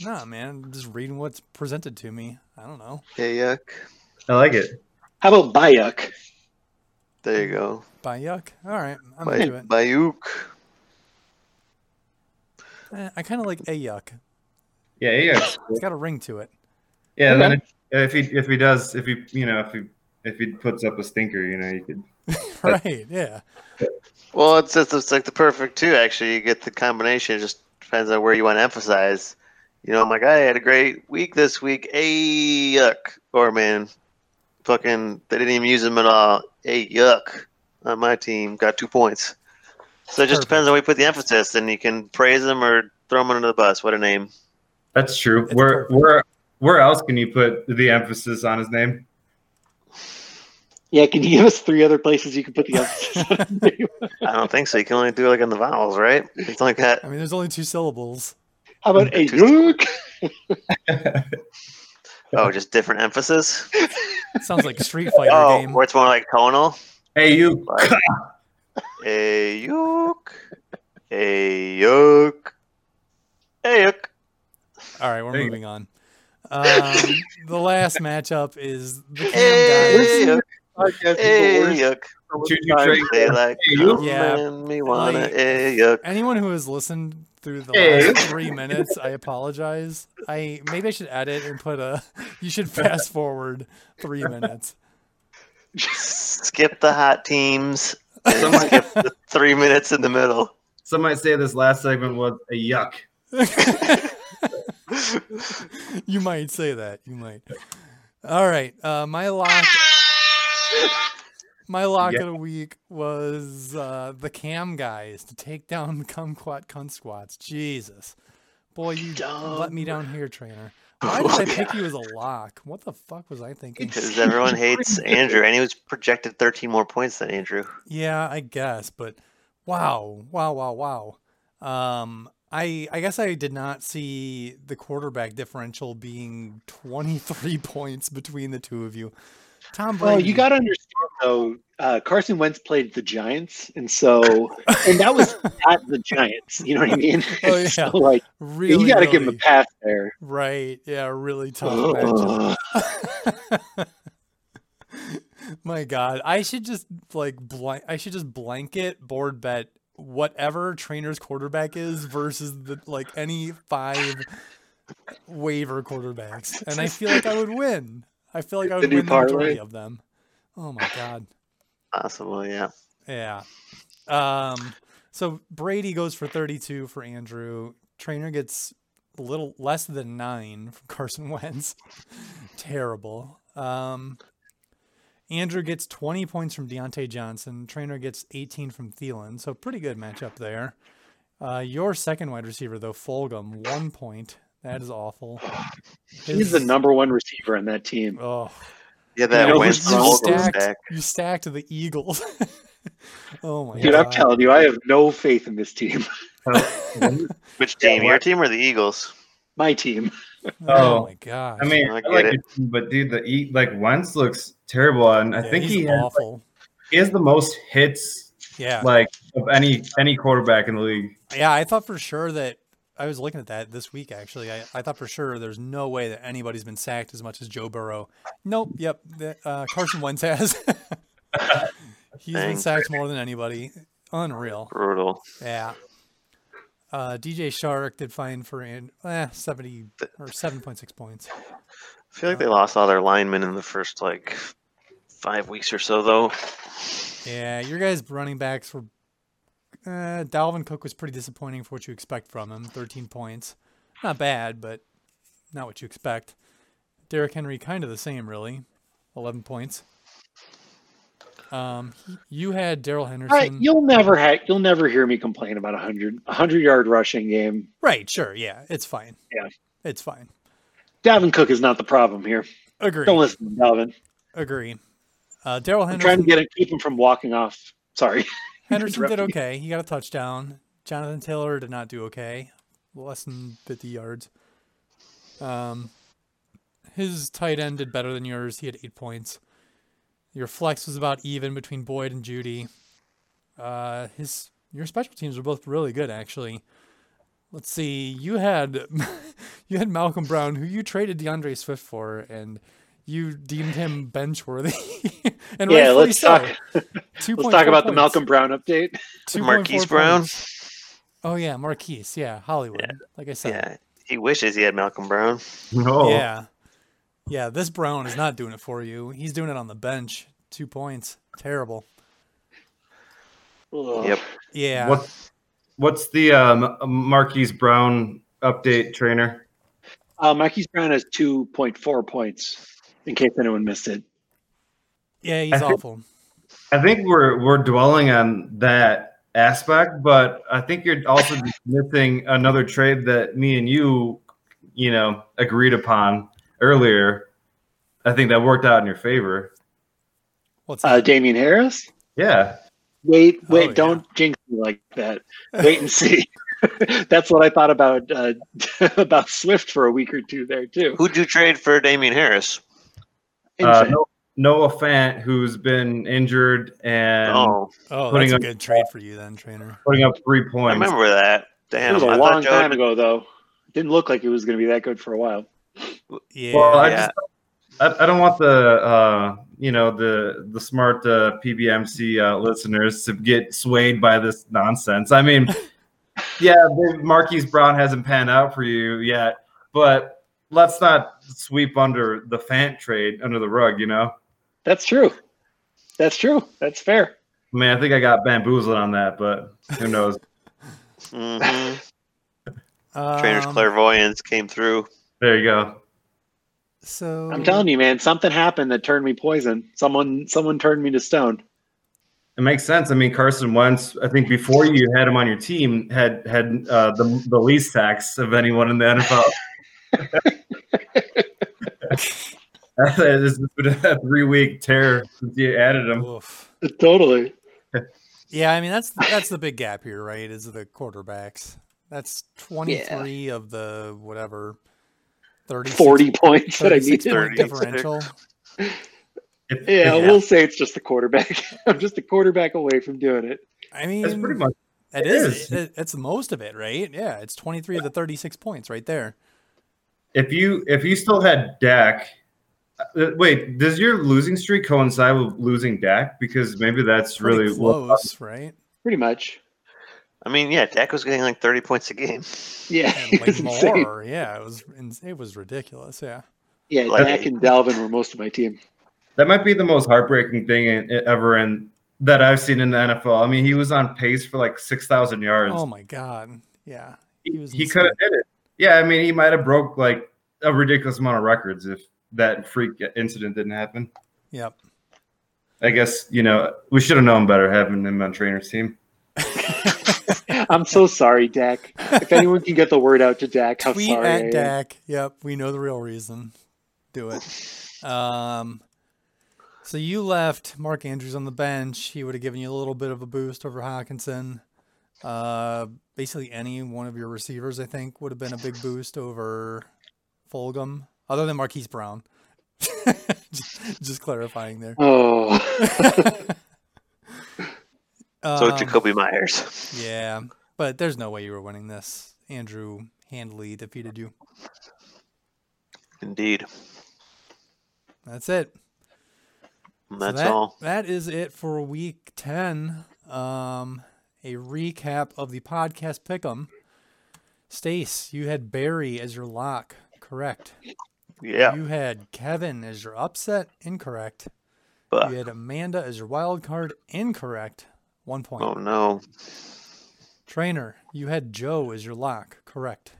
Nah, man. I'm just reading what's presented to me. I don't know. Hey, yuck. I like it. How about Bayuk? There you go. By Yuck. All right. I'm By, into it. Bayuk. Eh, I kind of like A Yuck. Yeah. Yeah. It's got a ring to it. Yeah. Okay. Then if, if he if he does if he you know if he if he puts up a stinker, you know you could. right. Yeah. Well, it's, it's it's like the perfect two. Actually, you get the combination. It just depends on where you want to emphasize. You know, I'm like, I had a great week this week. A yuck, or man, fucking, they didn't even use him at all. A yuck on my team got two points. So it just Perfect. depends on where you put the emphasis, and you can praise him or throw him under the bus. What a name! That's true. It's Where perfect. where where else can you put the emphasis on his name? Yeah, can you give us three other places you can put the emphasis on his name? I don't think so. You can only do it like on the vowels, right? It's like that. I mean, there's only two syllables. How about a Duke? Oh, just different emphasis. Sounds like a Street Fighter Oh, game. where it's more like tonal. Hey, you. Like, a yoke, a yoke, a yoke. All right, we're There moving on. Um, the last matchup is the Cam Hey, guys. yoke, Podcast hey, yoke. Choo choo train. They like Hey, yoke. come Yeah, me wanna like- a yoke. Anyone who has listened through the Hey. last three minutes, I apologize. I maybe I should edit and put a. You should fast forward three minutes. Skip the hot teams. And skip the three minutes in the middle. Some might say this last segment was a yuck. you might say that. You might. All right. Uh, my lock. My lock Yeah. of the week was uh, the Cam guys to take down the Kumquat Cunt Squats. Jesus, boy, you let me down here, trainer. Why did I think you was a lock? What the fuck was I thinking? Because everyone hates Andrew, and he was projected 13 more points than Andrew. Yeah, I guess, but wow, wow, wow, wow. Um, I I guess I did not see the quarterback differential being 23 points between the two of you. Tom Brady. Well, you got to understand though. Uh, Carson Wentz played the Giants, and so and that was at the Giants. You know what I mean? Oh, yeah. So, like really you got to give him a pass there. right. Yeah, really tough. My God, I should just like blank. I should just blanket board bet whatever trainer's quarterback is versus the like any five waiver quarterbacks, and I feel like I would win. I feel like I would win the majority parlay? of them. Oh my God, Possible, yeah. yeah. Um, so Brady goes for thirty-two for Andrew. Trainer gets a little less than nine from Carson Wentz. Terrible. Um, Andrew gets 20 points from Diontae Johnson. Trainer gets 18 from Thielen. So pretty good matchup there. Uh, your second wide receiver, though, Fulgham, one point. That is awful. He's the number one receiver on that team. Oh, Yeah, that know, Wentz you stacked- back. you stacked the Eagles. oh my god. Dude, god. I'm telling you, I have no faith in this team. Oh, Which team? Your team or the Eagles? My team. Oh Oh. my god. I mean, I I, like it. it, but dude, the e like Wentz looks terrible, and I Yeah, think he's he has, awful. he has the most hits yeah. like of any any quarterback in the league. Yeah, I thought for sure that I was looking at that this week actually. I, I thought for sure there's no way that anybody's been sacked as much as Joe Burrow. Nope. Yep. Uh, Carson Wentz has. He's been sacked more than anybody. Unreal. Brutal. Yeah. Uh, DJ Chark did fine for eh, 70 or 7.6 points. I feel like they lost all their linemen in the first like five weeks or so, though. Yeah, your guys' running backs were. Uh, Dalvin Cook was pretty disappointing for what you expect from him. 13 points. Not bad, but not what you expect. Derrick Henry, kind of the same, really. 11 points. Um, you had Darrell Henderson. Right, you'll never ha- you'll never hear me complain about a hundred a hundred yard rushing game. Right, sure, yeah, it's fine. Yeah. It's fine. Dalvin Cook is not the problem here. Agree. Don't listen to Dalvin. Agree. Uh, Darrell I'm trying to get keep him from walking off. Sorry. Henderson did okay. He got a touchdown. Jonathan Taylor did not do okay. Less than 50 yards. Um, his tight end did better than yours. He had eight points. Your flex was about even between Boyd and Jeudy. Uh, his your special teams were both really good actually. Let's see. You had you had Malcolm Brown, who you traded DeAndre Swift for, and you deemed him bench worthy. and Yeah, rightfully let's so. talk. 2.4 Let's talk about the. Malcolm Brown update. 2.4 Marquise Brown. Oh yeah, Marquise. Yeah, Hollywood. Yeah. Like I said. Yeah, he wishes he had Malcolm Brown. No, Yeah. Yeah, this Brown is not doing it for you. He's doing it on the bench. Two points. Terrible. Ugh. Yep. Yeah. What what's the um, Marquise Brown update trainer? Uh, Marquise Brown has two point four points. In case anyone missed it. Yeah, he's I think- awful. I think we're we're dwelling on that aspect, but I think you're also just missing another trade that me and you, you know, agreed upon earlier. I think that worked out in your favor. What's Uh, that? Damien Harris. Yeah. Wait, Oh, wait! yeah. Don't jinx me like that. Wait and see. That's what I thought about uh, about Swift for a week or two there too. Who'd you trade for Damien Harris? Uh, Noah Fant, who's been injured and oh, oh, putting that's a up- good trade for you then, trainer. putting up three points. I points. remember that. Damn, it was a I long Joe time did- ago, though. Didn't look like it was going to be that good for a while. Yeah. Well, I Yeah. just I, I don't want the uh, you know the the smart uh, PBMC uh, listeners to get swayed by this nonsense. I mean, yeah, the Marquise Brown hasn't panned out for you yet, but let's not sweep under the Fant trade under the rug. You know, That's true. That's true. That's fair. I mean, I think I got bamboozled on that, but who knows? Mhm. Trainer's Um, clairvoyance came through. There you go. So I'm telling you, man, something happened that turned me poison. Someone, someone turned me to stone. It makes sense. I mean, Carson Wentz. I think before you had him on your team, had had uh, the the least sacks of anyone in the NFL. this has been a three week tear since you added him. Oof. Totally. Yeah, I mean that's that's the big gap here, right? Is the quarterbacks. That's 23 of the whatever 30 Forty points that I 36 needed. point 30. differential. If- Yeah, if- we'll say it's just the quarterback. I'm just a quarterback away from doing it. I mean, that's pretty much. it it is. is. It, it's most of it, right? Yeah, it's 23 of the 36 points right there. If you if you still had Dak, uh, wait, does your losing streak coincide with losing Dak? Because maybe that's Pretty really what- close, right? Pretty much. I mean, yeah, Dak was getting like 30 points a game. Yeah, And like was insane. more, yeah, it was ins- it was ridiculous. Yeah, Yeah, Like- Dak and Dalvin were most of my team. that might be the most heartbreaking thing in, ever in that I've seen in the NFL. I mean, he was on pace for like six thousand yards. Oh my god. Yeah. he, he was he could have hit it. Yeah, I mean, he might have broke like a ridiculous amount of records if that freak incident didn't happen. Yep. I guess you know we should have known better having him on trainer's team. I'm so sorry, Dak. If anyone can get the word out to Dak, how Tweet sorry I at am. Dak. Yep, we know the real reason. Do it. Um, so you left Mark Andrews on the bench. He would have given you a little bit of a boost over Hockenson. Uh, basically any one of your receivers, I think, would have been a big boost over Fulgham, other than Marquise Brown. just, just clarifying there. Oh, So Um, Jakobi Meyers. Yeah, but there's no way you were winning this. Andrew handily defeated you. Indeed. That's it. And So That's that, all. That is it for week 10. Um, a recap of the podcast pick'em. Stace, you had Barry as your lock, correct? Yeah. You had Kevin as your upset, incorrect. But, You had Amanda as your wild card, incorrect. One point. oh no. Trainer, you had Joe as your lock, correct.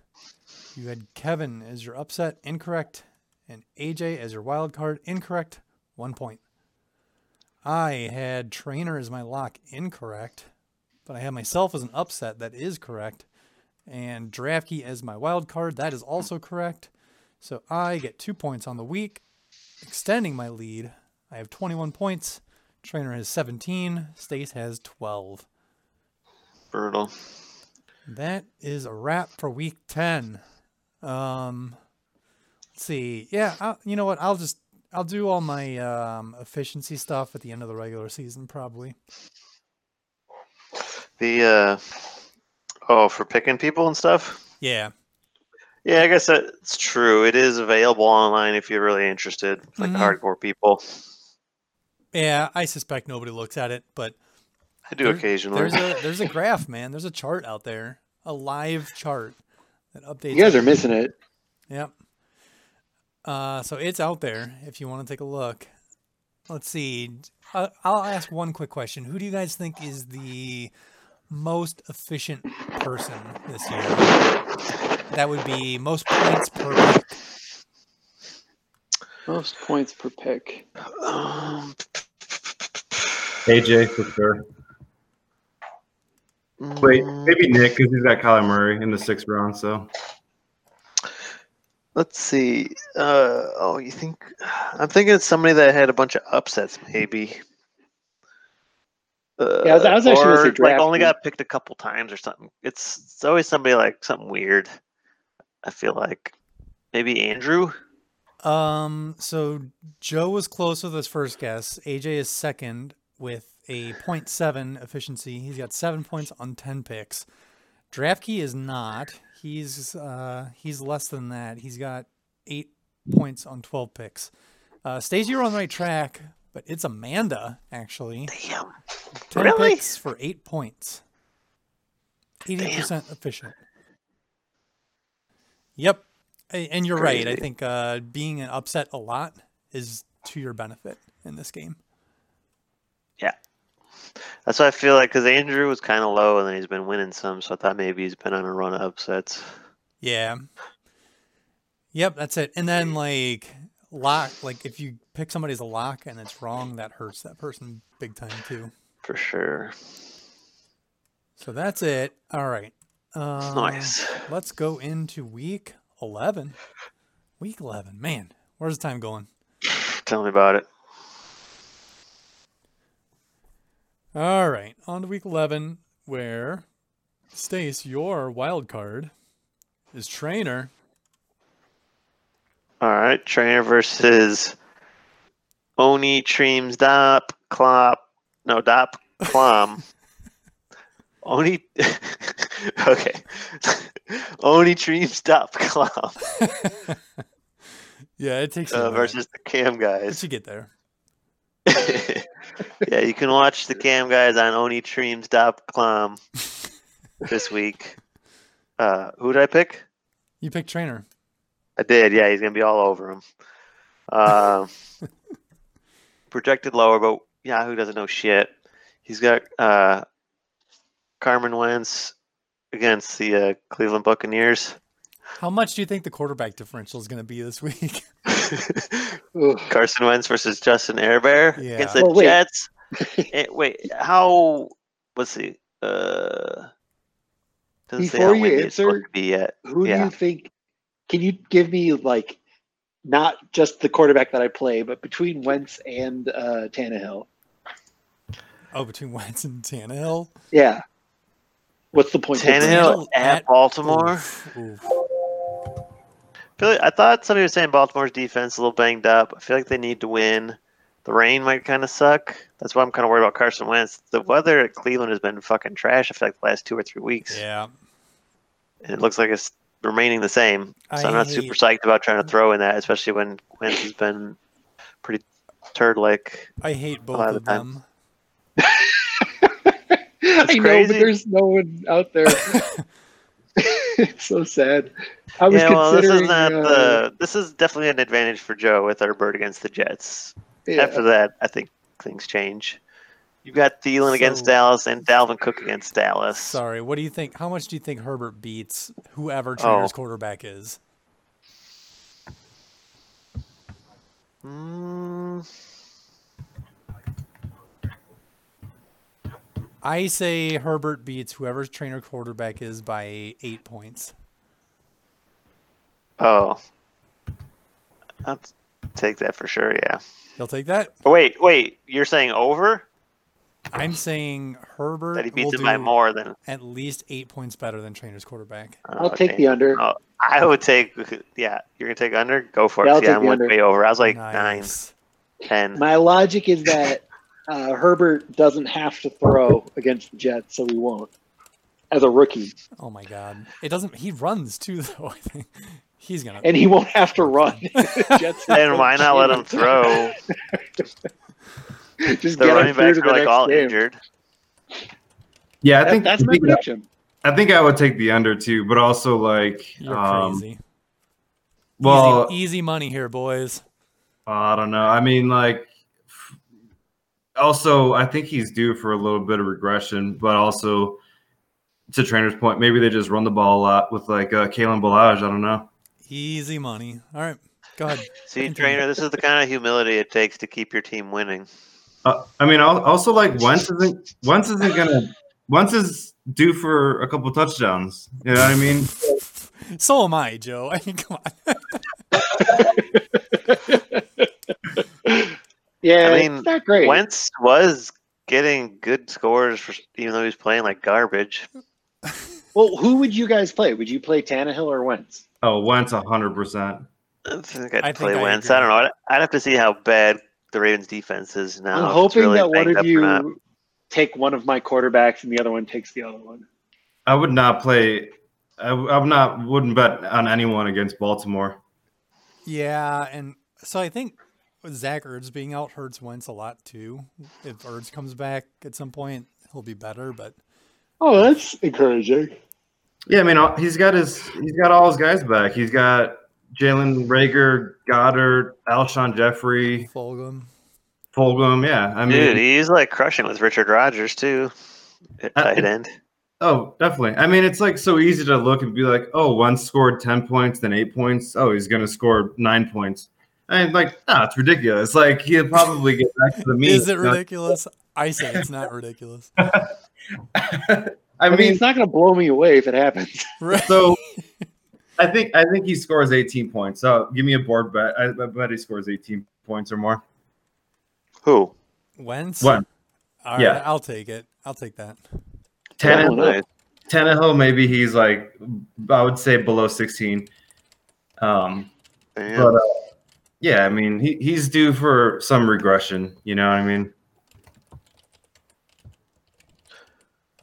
You had Kevin as your upset, incorrect. And AJ as your wild card, incorrect. One point. I had Trainer as my lock, incorrect. But I have myself as an upset, that is correct. And Draftkey as my wild card, that is also correct. So I get two points on the week, extending my lead. I have 21 points. Trainer has 17. Stace has 12. Brutal. That is a wrap for week 10. Um, let's see. Yeah, i you know what? I'll just I'll do all my um, efficiency stuff at the end of the regular season, probably. The uh oh, for picking people and stuff. Yeah, Yeah, I guess that's true. It is available online if you're really interested, like Mhm. hardcore people. yeah. I suspect nobody looks at it, but I do there- occasionally. there's a there's a graph, man. There's a chart out there, a live chart that updates. you guys are missing it. Yep. Uh, so it's out there if you want to take a look. Let's see. Uh, I'll ask one quick question. Who do you guys think is the most efficient person this year? That would be most points per pick. Most points per pick. Um, AJ for sure. Wait, maybe Nick because he's got Kyler Murray in the sixth round. So Let's see. Uh, oh, you think? I'm thinking it's somebody that had a bunch of upsets, maybe. Uh, Yeah, I was- I was actually gonna or, say like only got picked a couple times or something. It's it's always somebody like something weird. I feel like maybe Andrew. Um, so Joe was close with his first guess. AJ is second with a 0.7 efficiency. He's got seven points on 10 picks. Draftkey is not. He's uh he's less than that. He's got eight points on 12 picks. Uh, Stacey, you're on the right track, but it's Amanda actually. Damn. 10 Really? picks for eight points. 80% efficient. Yep. And you're right. I think uh, being an upset a lot is to your benefit in this game. Yeah, that's what I feel like because Andrew was kind of low and then he's been winning some, so I thought maybe he's been on a run of upsets. Yeah. Yep, that's it. And then like lock, like if you pick somebody as a lock and it's wrong, that hurts that person big time too. For sure. So that's it. All right. Uh, Nice. Let's go into week 11. Week 11. Man, where's the time going? Tell me about it. All right, on to week 11, where Stace, your wild card is trainer. All right, trainer versus Oni Treems Dop Clop. No, Dop Clom. Oni. okay. Oni Treems Dop Clom yeah, it takes a uh, versus the Cam guys. you get there. yeah, you can watch the Cam guys on Oni Treems Dop Clom this week. Uh, who did I pick? You picked trainer. I did. Yeah, he's gonna be all over him. Um, projected lower, but Yahoo doesn't know shit. He's got uh, Carson Wentz against the uh, Cleveland Buccaneers. How much do you think the quarterback differential is going to be this week? Carson Wentz versus Justin Herbert Yeah. against the Well, wait. Jets. Eh, wait, how? Let's see. Uh, doesn't say Before how you it's supposed answer, to be yet. Who do Yeah. you think? Can you give me like not just the quarterback that I play, but between Wentz and uh, Tannehill? Oh, between Wentz and Tannehill. Yeah. What's the point? Tannehill at, at- Baltimore. Oof, oof. I, like- I thought somebody was saying Baltimore's defense a little banged up. I feel like they need to win. The rain might kind of suck. That's why I'm kind of worried about Carson Wentz. The weather at Cleveland has been fucking trash. I feel like the last two or three weeks, Yeah. and it looks like it's remaining the same. So I I'm not super psyched about trying to throw in that, especially when Wentz has been pretty turd-like. I hate both lot of of the them. I know, but there's no one out there. it's so sad. I was Yeah, well, this is not uh, the. This is definitely an advantage for Joe with Herbert against the Jets. yeah. After that, I think things change. You've got Thielen against Dallas and Dalvin Cook against Dallas. Sorry. What do you think? How much do you think Herbert beats whoever Oh. trainer's quarterback is? Mm, I say Herbert beats whoever's trainer quarterback is by eight points. oh, I'll take that for sure. Yeah. You'll take that? Oh, wait, wait. You're saying over I'm saying Herbert that he beats will him by more than. at least eight points better than trainer's quarterback. oh, I'll take the under. Oh, I would take. Yeah, you're gonna take under. Go for Yeah, it. I'll Yeah, take I'm the with under. way over. I was like nine, Nice. ten. My logic is that uh, Herbert doesn't have to throw against the Jets, so he won't. As a rookie, Oh my god. It doesn't he runs too though, I think. He's gonna and he won't have to run. Jets Then why not let him throw? Just The get him running through backs are like all game. injured. Yeah, I think that's my think, prediction. I think I would take the under too, but also like, You're um, crazy. well, easy, easy money here, boys. I don't know. I mean, like, also, I think he's due for a little bit of regression, but also, to trainer's point, maybe they just run the ball a lot with like uh, Kalen Ballage. I don't know. Easy money. All right. Go ahead. See, trainer, this is the kind of humility it takes to keep your team winning. Uh, I mean, also like Wentz isn't Wentz isn't gonna Wentz is due for a couple touchdowns. You know what I mean? So am I, Joe. I mean, come on. Yeah, I mean, it's not great. Wentz was getting good scores, for, even though he's playing like garbage. Well, who would you guys play? Would you play Tannehill or Wentz? Oh, Wentz hundred percent. I think I'd I think play I Wentz. agree. I don't know. I'd, I'd have to see how bad the Ravens' defense is now. I'm hoping really that one of up or not. you take one of my quarterbacks and the other one takes the other one. I would not play. I, I would not wouldn't bet on anyone against Baltimore. Yeah, and so I think with Zach Ertz being out hurts Wentz a lot too. If Ertz comes back at some point, he'll be better. But Oh, that's encouraging. Yeah, I mean he's got his he's got all his guys back. He's got Jalen Reagor, Goedert, Alshon Jeffery, Fulgham, Fulgham. Yeah, I mean, Dude, he's like crushing with Richard Rodgers too at Uh, tight end. oh, definitely. I mean, it's like so easy to look and be like, oh, one scored ten points, then eight points. Oh, he's gonna score nine points. And like, no, it's ridiculous. Like he'll probably get back to the mean. is it ridiculous? I say it's not ridiculous. I I mean, mean, it's not going to blow me away if it happens. Right. so I think I think he scores 18 points. So give me a board bet. I, I bet he scores 18 points or more. Who? Wentz. When? All right, Yeah. I'll take it. I'll take that. Tannehill, Nice. Tannehill, maybe he's like I would say below 16. Um, Damn. but uh, yeah, I mean he, he's due for some regression. You know what I mean?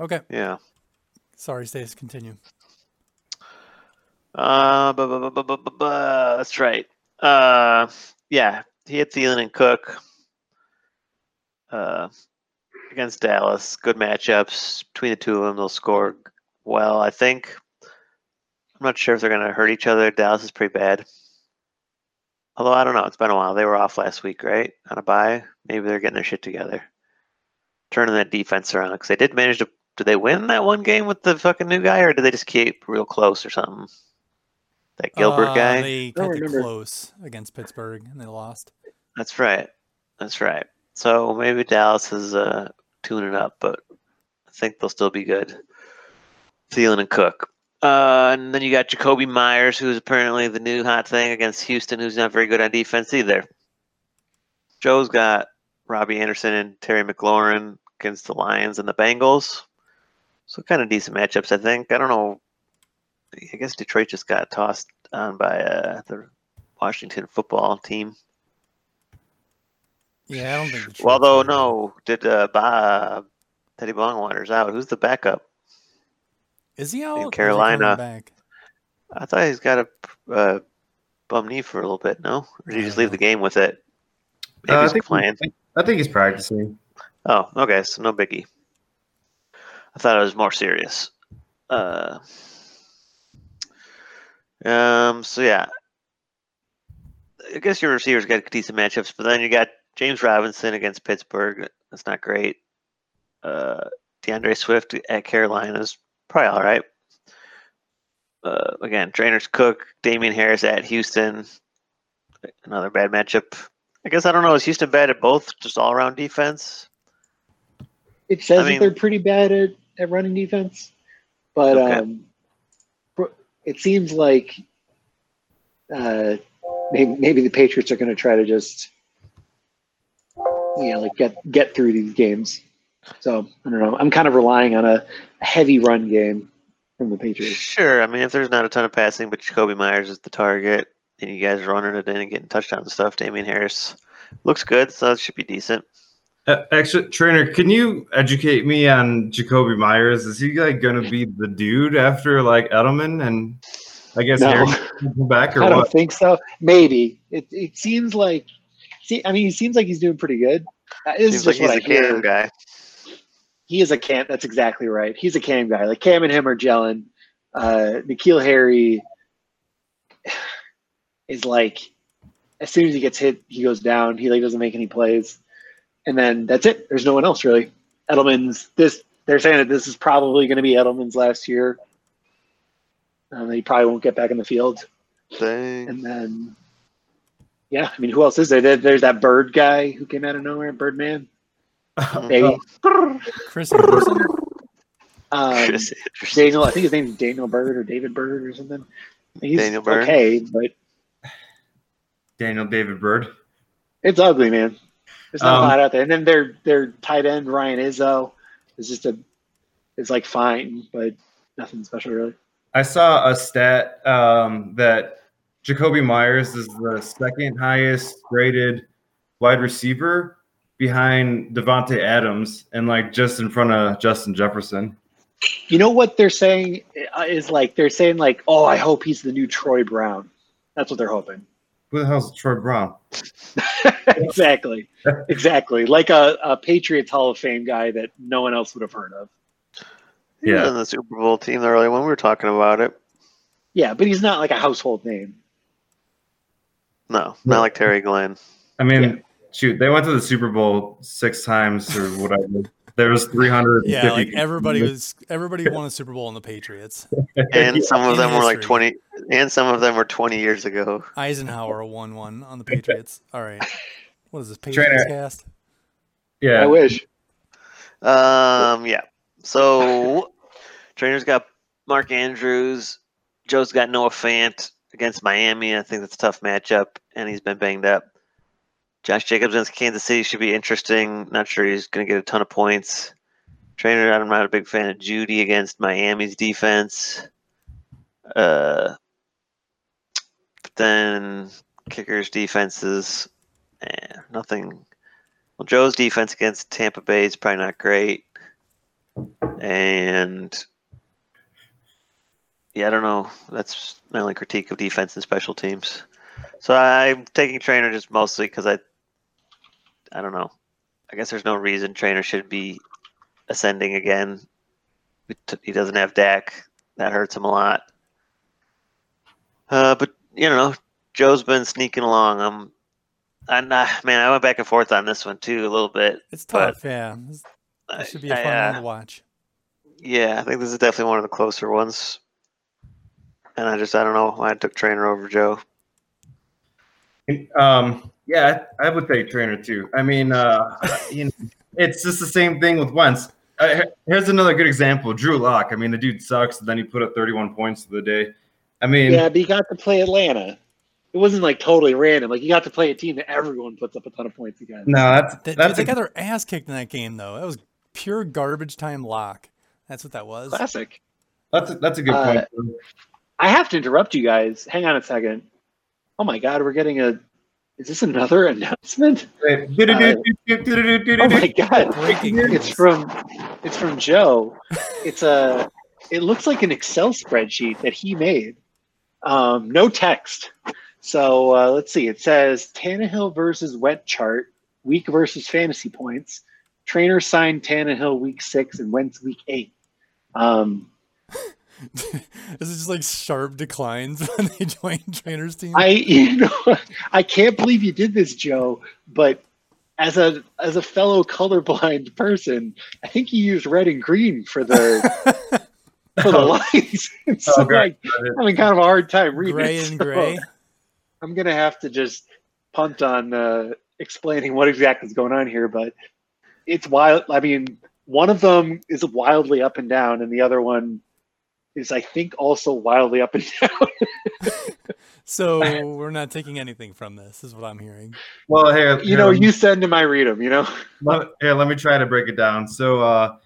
Okay. yeah. Sorry, Stace. Continue. Uh, bu- bu- bu- bu- bu- bu- that's right. Uh, yeah, he had Thielen and Cook. Uh, against Dallas, good matchups between the two of them. They'll score well, I think. I'm not sure if they're going to hurt each other. Dallas is pretty bad. Although I don't know, it's been a while. They were off last week, right? On a bye. Maybe they're getting their shit together, turning that defense around because they did manage to. Did they win that one game with the fucking new guy, or did they just keep real close or something? That Gilbert Uh, guy. They don't kept it close against Pittsburgh, and they lost. That's right. That's right. So maybe Dallas is uh, tuning up, but I think they'll still be good. Thielen and Cook. Uh, and then you got Jakobi Meyers, who's apparently the new hot thing against Houston, who's not very good on defense either. Joe's got Robbie Anderson and Terry McLaurin against the Lions and the Bengals. So kind of decent matchups, I think. I don't know. I guess Detroit just got tossed on by uh, the Washington football team. Yeah, I don't think. Detroit's Well, though, no, did uh, Bob, Teddy Longwater's out? Who's the backup? Is he out? or is he coming Carolina. Back? I thought he's got a uh, bum knee for a little bit. No, or did he just I leave the game with it? Maybe Uh, I he's think playing. I think he's practicing. Oh, okay, so no biggie. I thought it was more serious. Uh, um. So yeah, I guess your receivers got decent matchups, but then you got James Robinson against Pittsburgh. That's not great. Uh, D'Andre Swift at Carolina is probably all right. Uh, again, trainers Cook, Damien Harris at Houston. Another bad matchup. I guess I don't know. Is Houston bad at both? Just all around defense? It says I mean- that they're pretty bad at, at running defense, but Okay. um, it seems like uh, maybe, maybe the Patriots are going to try to just you know like get get through these games. So I don't know. I'm kind of relying on a heavy run game from the Patriots. Sure. I mean, if there's not a ton of passing, but Jakobi Meyers is the target, and you guys are running it in and getting touchdowns and stuff, Damien Harris looks good, so it should be decent. Uh, actually, trainer, can you educate me on Jakobi Meyers? Is he like going to be the dude after like Edelman and I guess No. Harris will come back or I don't what? think so. Maybe it. It seems like. See, I mean, he seems like he's doing pretty good. Uh, this is Seems like just what he's I a hear. cam guy. he is a cam. That's exactly right. He's a cam guy. Like Cam and him are gelling. Uh, N'Keal Harry is like, as soon as he gets hit, he goes down. He like doesn't make any plays, and then that's it. There's no one else really. Edelman's this. They're saying that this is probably going to be Edelman's last year. Um, he probably won't get back in the field, Dang. and then. Yeah, I mean, who else is there? there there's that bird guy who came out of nowhere, Birdman. Maybe. Chris Andersen. Um, Chris Andersen. Daniel, I think his name's Daniel Bird or David Bird or something. He's Daniel Bird? okay, but Daniel David Bird. it's ugly, man. There's not Um, a lot out there. And then their their tight end Ryan Izzo is just a is like fine, but nothing special really. I saw a stat um, that Jakobi Meyers is the second highest graded wide receiver behind Davante Adams and like just in front of Justin Jefferson. You know what they're saying uh, is like they're saying like, oh, I hope he's the new Troy Brown. That's what they're hoping. Who the hell's Troy Brown? exactly, exactly. Like a, a Patriots Hall of Fame guy that no one else would have heard of. He was Yeah. in the Super Bowl team—the earlier when we were talking about it. Yeah, but he's not like a household name. No, not like Terry Glenn. I mean, Yeah. shoot, they went to the Super Bowl six times or whatever. There was 350. Yeah, like everybody was everybody won a Super Bowl on the Patriots. And some of In them were like twenty, and some of them were twenty years ago. Eisenhower won one on the Patriots. All right. What is this Trainer. Patriots cast? Yeah. I wish. Um, yeah. So, trainer's got Mark Andrews. Joe's got Noah Fant against Miami. I think that's a tough matchup, and he's been banged up. Josh Jacobs against Kansas City should be interesting. Not sure he's going to get a ton of points. Trainer, I'm not a big fan of Jeudy against Miami's defense. Uh, then kickers defenses, eh, nothing. Well, Joe's defense against Tampa Bay is probably not great, and yeah, I don't know. That's my only critique of defense and special teams. So I'm taking trainer just mostly because I, I don't know. I guess there's no reason trainer should be ascending again. He doesn't have Dak. That hurts him a lot. Uh, but you know, Joe's been sneaking along. I'm, I'm not, man. I went back and forth on this one too a little bit. It's But- tough, yeah. This, should be a fun uh, one to watch. Yeah, I think this is definitely one of the closer ones. And I just I don't know why I took trainer over Joe. Um, yeah, I I would take trainer too. I mean, uh, you know, it's just the same thing with Wentz. Uh, here's another good example: Drew Lock. I mean, the dude sucks. Then he put up 31 points for the day. I mean, Yeah, but you got to play Atlanta. It wasn't like totally random. Like you got to play a team that everyone puts up a ton of points against. no, that's They, that's they a, got their ass kicked in that game, though. That was pure garbage time lock. That's what that was. Classic. that's a, that's a good Uh, point. I have to interrupt you guys. Hang on a second. Oh my god, we're getting a. Is this another announcement? Wait, Oh my god! It's from it's from Joe. It's a. It looks like an Excel spreadsheet that he made. Um, no text. So uh, let's see. It says Tannehill versus Went chart, week versus fantasy points. Trainer signed Tannehill week six and Wentz week eight. Um, this is just like sharp declines when they join trainers team. I you know I can't believe you did this, Joe. But as a as a fellow colorblind person, I think you used red and green for the for the lines. so Oh, great. like, I'm having kind of a hard time reading. gray it, and so gray. I'm gonna have to just punt on uh, explaining what exactly is going on here, but it's wild. I mean, one of them is wildly up and down, and the other one is, I think, also wildly up and down. So we're not taking anything from this, is what I'm hearing. Well, here, you know, here, you send them, I read them. You know. let, here, let me try to break it down. So, uh,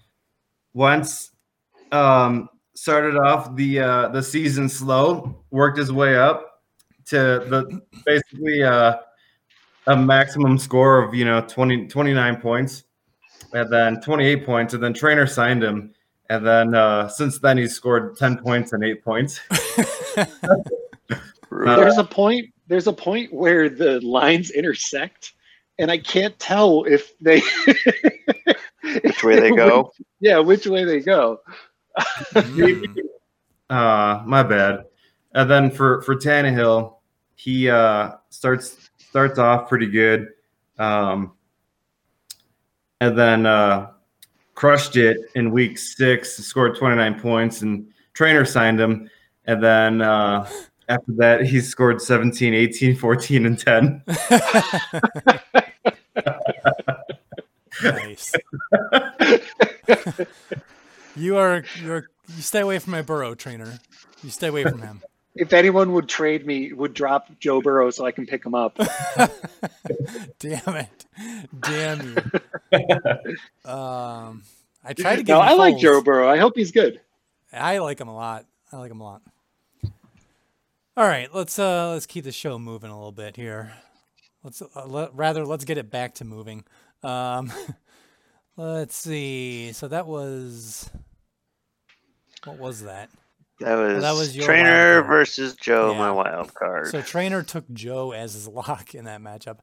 Wentz um, started off the uh, the season slow, worked his way up to the basically uh, a maximum score of you know 20, 29 points, and then 28 points, and then trainer signed him, and then uh, since then he's scored 10 points and eight points. Uh, there's a point. There's a point where the lines intersect, and I can't tell if they Which way they go? yeah, which way they go. Uh, my bad. And then for for Tannehill, he uh, starts starts off pretty good, um, and then uh, crushed it in week six. Scored twenty nine points, and trainer signed him. And then uh, after that, he scored 17, 18, 14, and 10. nice. you are you're you stay away from my burrow trainer. You stay away from him. If anyone would trade me, would drop Joe Burrow so I can pick him up. Damn it. Damn you. um, I tried to get. No, I like Joe Burrow. I hope he's good. I like him a lot. I like him a lot. All right, let's uh let's keep the show moving a little bit here. Let's uh, let, rather let's get it back to moving. Um, let's see. So that was what was that? That was, that was your trainer versus Joe, Yeah. my wild card. So trainer took Joe as his lock in that matchup.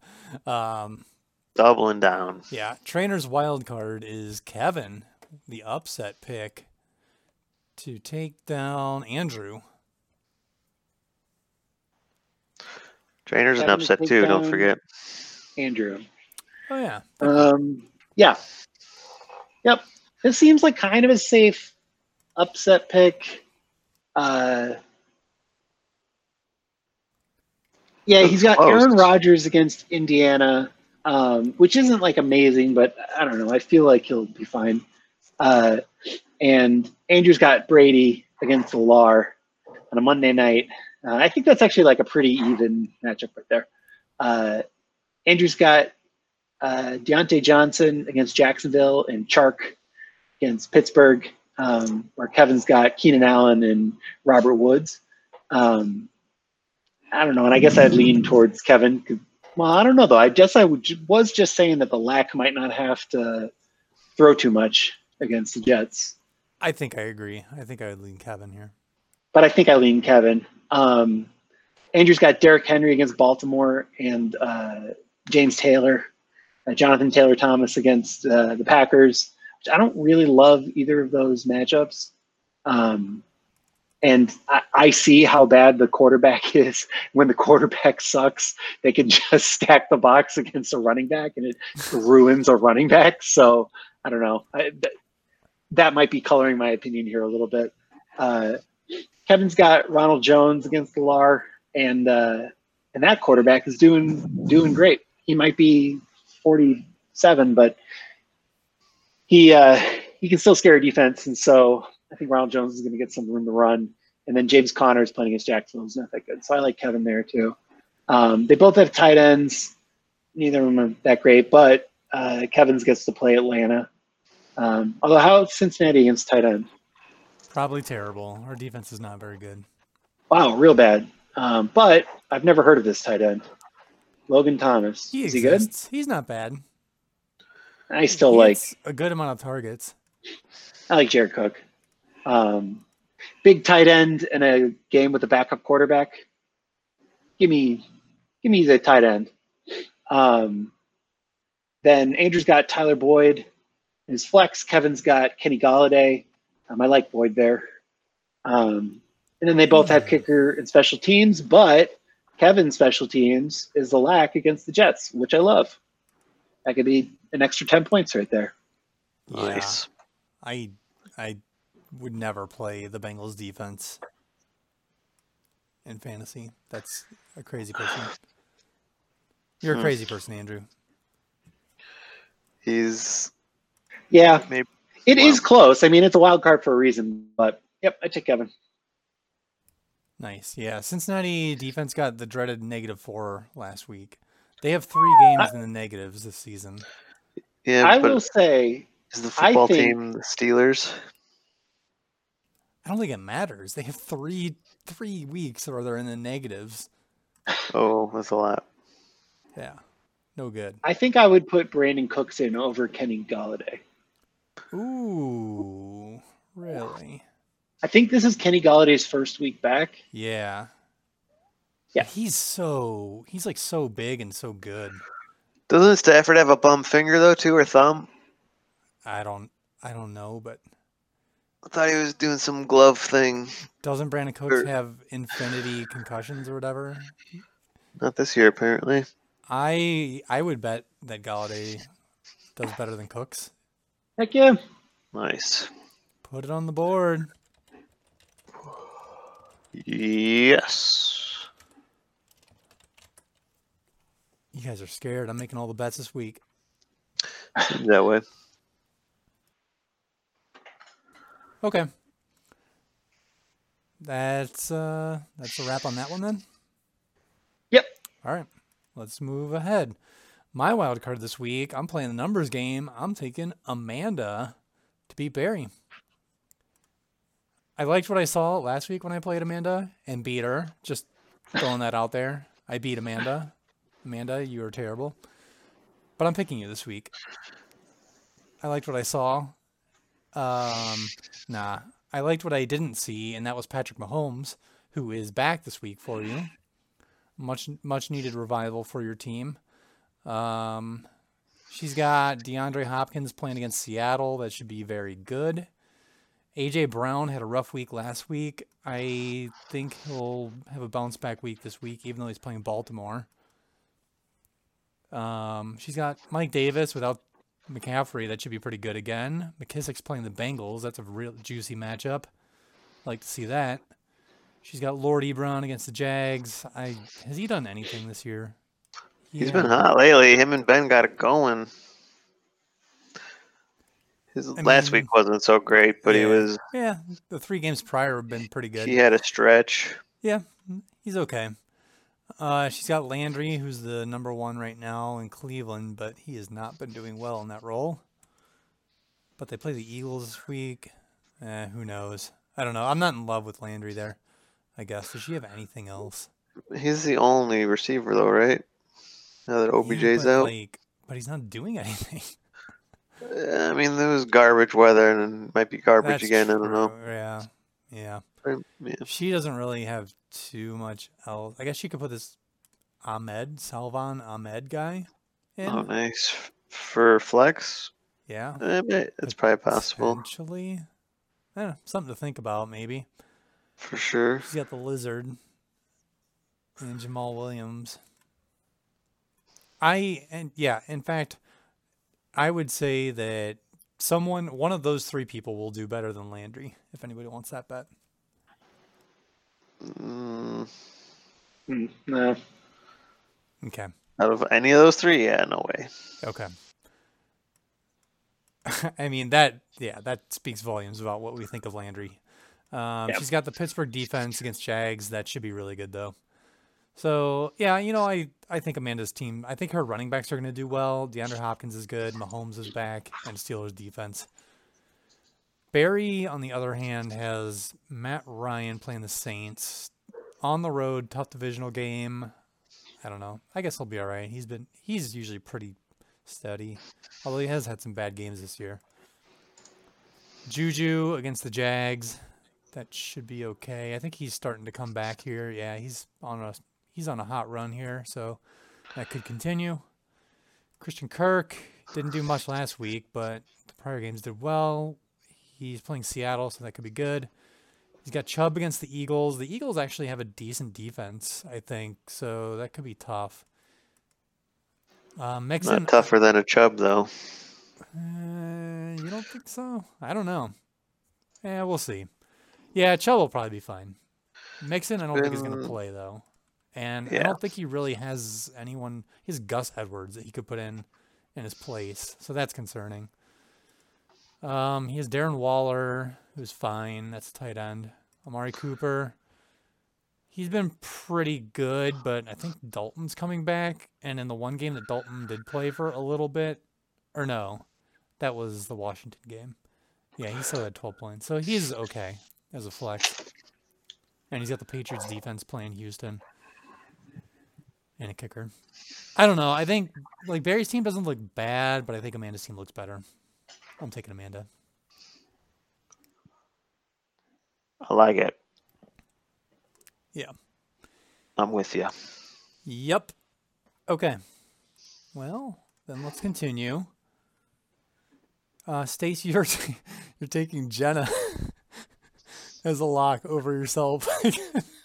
Um, Doubling down. yeah, trainer's wild card is Kevin, the upset pick to take down Andrew. Trainer's an Kevin to upset take too. Don't forget. Andrew. Oh yeah, Um, yeah. Yep. This seems like kind of a safe upset pick. Uh, yeah, he's got. Aaron Rodgers against Indiana, um, which isn't like amazing, but I don't know. I feel like he'll be fine. Uh, and Andrew's got Brady against Lar on a Monday night. Uh, I think that's actually like a pretty even matchup right there. Uh, Andrew's got uh, Diontae Johnson against Jacksonville and Chark against Pittsburgh, um, where Kevin's got Keenan Allen and Robert Woods. Um, I don't know, and I guess I'd lean towards Kevin. Well, I don't know though. I guess I would, was just saying that the lack might not have to throw too much against the Jets, I think I agree. I think I would lean Kevin here. but I think I lean Kevin. Um, Andrew's got Derrick Henry against Baltimore and uh, James Taylor, uh, Jonathan Taylor Thomas against uh, the Packers. I don't really love either of those matchups. Um, and I, I see how bad the quarterback is. When the quarterback sucks, they can just stack the box against a running back and it ruins a running back. So I don't know. I, th- that might be coloring my opinion here a little bit. Uh, Kevin's got Ronald Jones against LAR, and uh, and that quarterback is doing doing great. He might be 47, but he uh, he can still scare a defense, and so I think Ronald Jones is going to get some room to run. And then James Conner is playing against Jacksonville, who's not that good. So I like Kevin there too. Um, they both have tight ends. Neither of them are that great, but uh, Kevin's gets to play Atlanta. Um, although how Cincinnati against tight end? Probably terrible. Our defense is not very good. Wow, real bad. Um, but I've never heard of this tight end. Logan Thomas. He is he good? He's not bad. I still like a good amount of targets. I like Jared Cook. Um, big tight end in a game with a backup quarterback. Give me give me the tight end. Um, then Andrew's got Tyler Boyd his flex. Kevin's got Kenny Golladay. Um, I like Boyd there. Um, and then they both have kicker and special teams, but Kevin's special teams is the lack against the Jets, which I love. That could be an extra 10 points right there. Nice. I I would never play the Bengals defense in fantasy. That's a crazy person. You're a Hmm. crazy person, Andrew. He's Yeah, maybe It is Wow. close. I mean, it's a wild card for a reason, but yep, I take Kevin. Nice. Yeah. Cincinnati defense got the dreaded negative four last week. They have three games in the negatives this season. yeah. I will say, is the football think- team the Steelers? I don't think it matters. They have three three weeks where they're in the negatives. Oh, that's a lot. Yeah. No good. I think I would put Brandin Cooks in over Kenny Golladay. Ooh. Really? I think this is Kenny Golladay's first week back. Yeah. Yeah. He's so he's like so big and so good. Doesn't Stafford have a bum finger though, too, or thumb? I don't I don't know, but I thought he was doing some glove thing. doesn't Brandin Cooks Or- have infinity concussions or whatever? Not this year, apparently. I I would bet that Golladay does better than Cooks. Heck yeah. Nice. Put it on the board. Yes. You guys are scared. I'm making all the bets this week. Seems that way. Okay. That's uh, that's a wrap on that one then. Yep. All right, let's move ahead. My wild card this week, I'm playing the numbers game. I'm taking Amanda to beat Barry. I liked what I saw last week when I played Amanda and beat her. Just throwing that out there. I beat Amanda. Amanda, you are terrible. But I'm picking you this week. I liked what I saw. Um, nah, I liked what I didn't see, and that was Patrick Mahomes, who is back this week for you. Much, much needed revival for your team. Um, she's got DeAndre Hopkins playing against Seattle. That should be very good. AJ Brown had a rough week last week. I think he'll have a bounce back week this week, even though he's playing Baltimore. Um, she's got Mike Davis without McCaffrey. That should be pretty good again. McKissic's playing the Bengals. That's a real juicy matchup. Like to see that. She's got Lord Ebron against the Jags. I has he done anything this year? He's been hot lately. Him and Ben got it going. His last mean, week wasn't so great, but he was Yeah, the three games prior have been pretty good. he had a stretch. Yeah, he's okay. Uh, she's got Landry, who's the number one right now in Cleveland, but he has not been doing well in that role. But they play the Eagles this week. Eh, who knows? I don't know. I'm not in love with Landry there. I guess. Does she have anything else? He's the only receiver though, right? Now that Yeah, OBJ's but, out. like, but he's not doing anything. Uh, I mean, there was garbage weather, and it might be garbage That's again. I don't know. Yeah, yeah. Um, Yeah. She doesn't really have too much else. I guess she could put this Ahmed Salvon Ahmed guy in. Oh, nice for flex. Yeah. Eh, It's probably possible Potentially. I know, something to think about, maybe. for sure. She's got the lizard and Jamaal Williams. I and yeah, in fact, I would say that someone, one of those three people, will do better than Landry. If anybody wants that bet, Mm, Hmm, no. okay, out of any of those three, yeah, no way. okay. I mean that, yeah, that speaks volumes about what we think of Landry. Um, Yep. She's got the Pittsburgh defense against Jags. That should be really good, though. So yeah, you know, I I think Amanda's team. I think her running backs are going to do well. DeAndre Hopkins is good. Mahomes is back, and Steelers defense. Barry, on the other hand, has Matt Ryan playing the Saints on the road, tough divisional game. I don't know. I guess he'll be all right. He's been he's usually pretty steady, although he has had some bad games this year. Juju against the Jags, that should be okay. I think he's starting to come back here. Yeah, he's on a he's on a hot run here, so that could continue. Christian Kirk didn't do much last week, but the prior games did well. He's playing Seattle, so that could be good. He's got Chubb against the Eagles. The Eagles actually have a decent defense, I think, so that could be tough. Uh, Mixon, Not tougher than a Chubb though. uh, you don't think so? I don't know. Yeah, we'll see. Yeah, Chubb will probably be fine. Mixon, I don't think he's going to play though, and I don't think he really has anyone. He's Gus Edwards that he could put in in his place, so that's concerning. Um, he has Darren Waller, who's fine. That's a tight end. Amari Cooper. He's been pretty good, but I think Dalton's coming back. And in the one game that Dalton did play for a little bit, or no, that was the Washington game. Yeah, he still had 12 points. So he's okay as a flex. And he's got the Patriots defense playing Houston. And a kicker. I don't know. I think like Barry's team doesn't look bad, but I think Amanda's team looks better. I'm taking Amanda. I like it. Yeah. I'm with you. Yep. Okay. Well, then let's continue. Uh, Stacy, you're you're taking Jenna as a lock over yourself.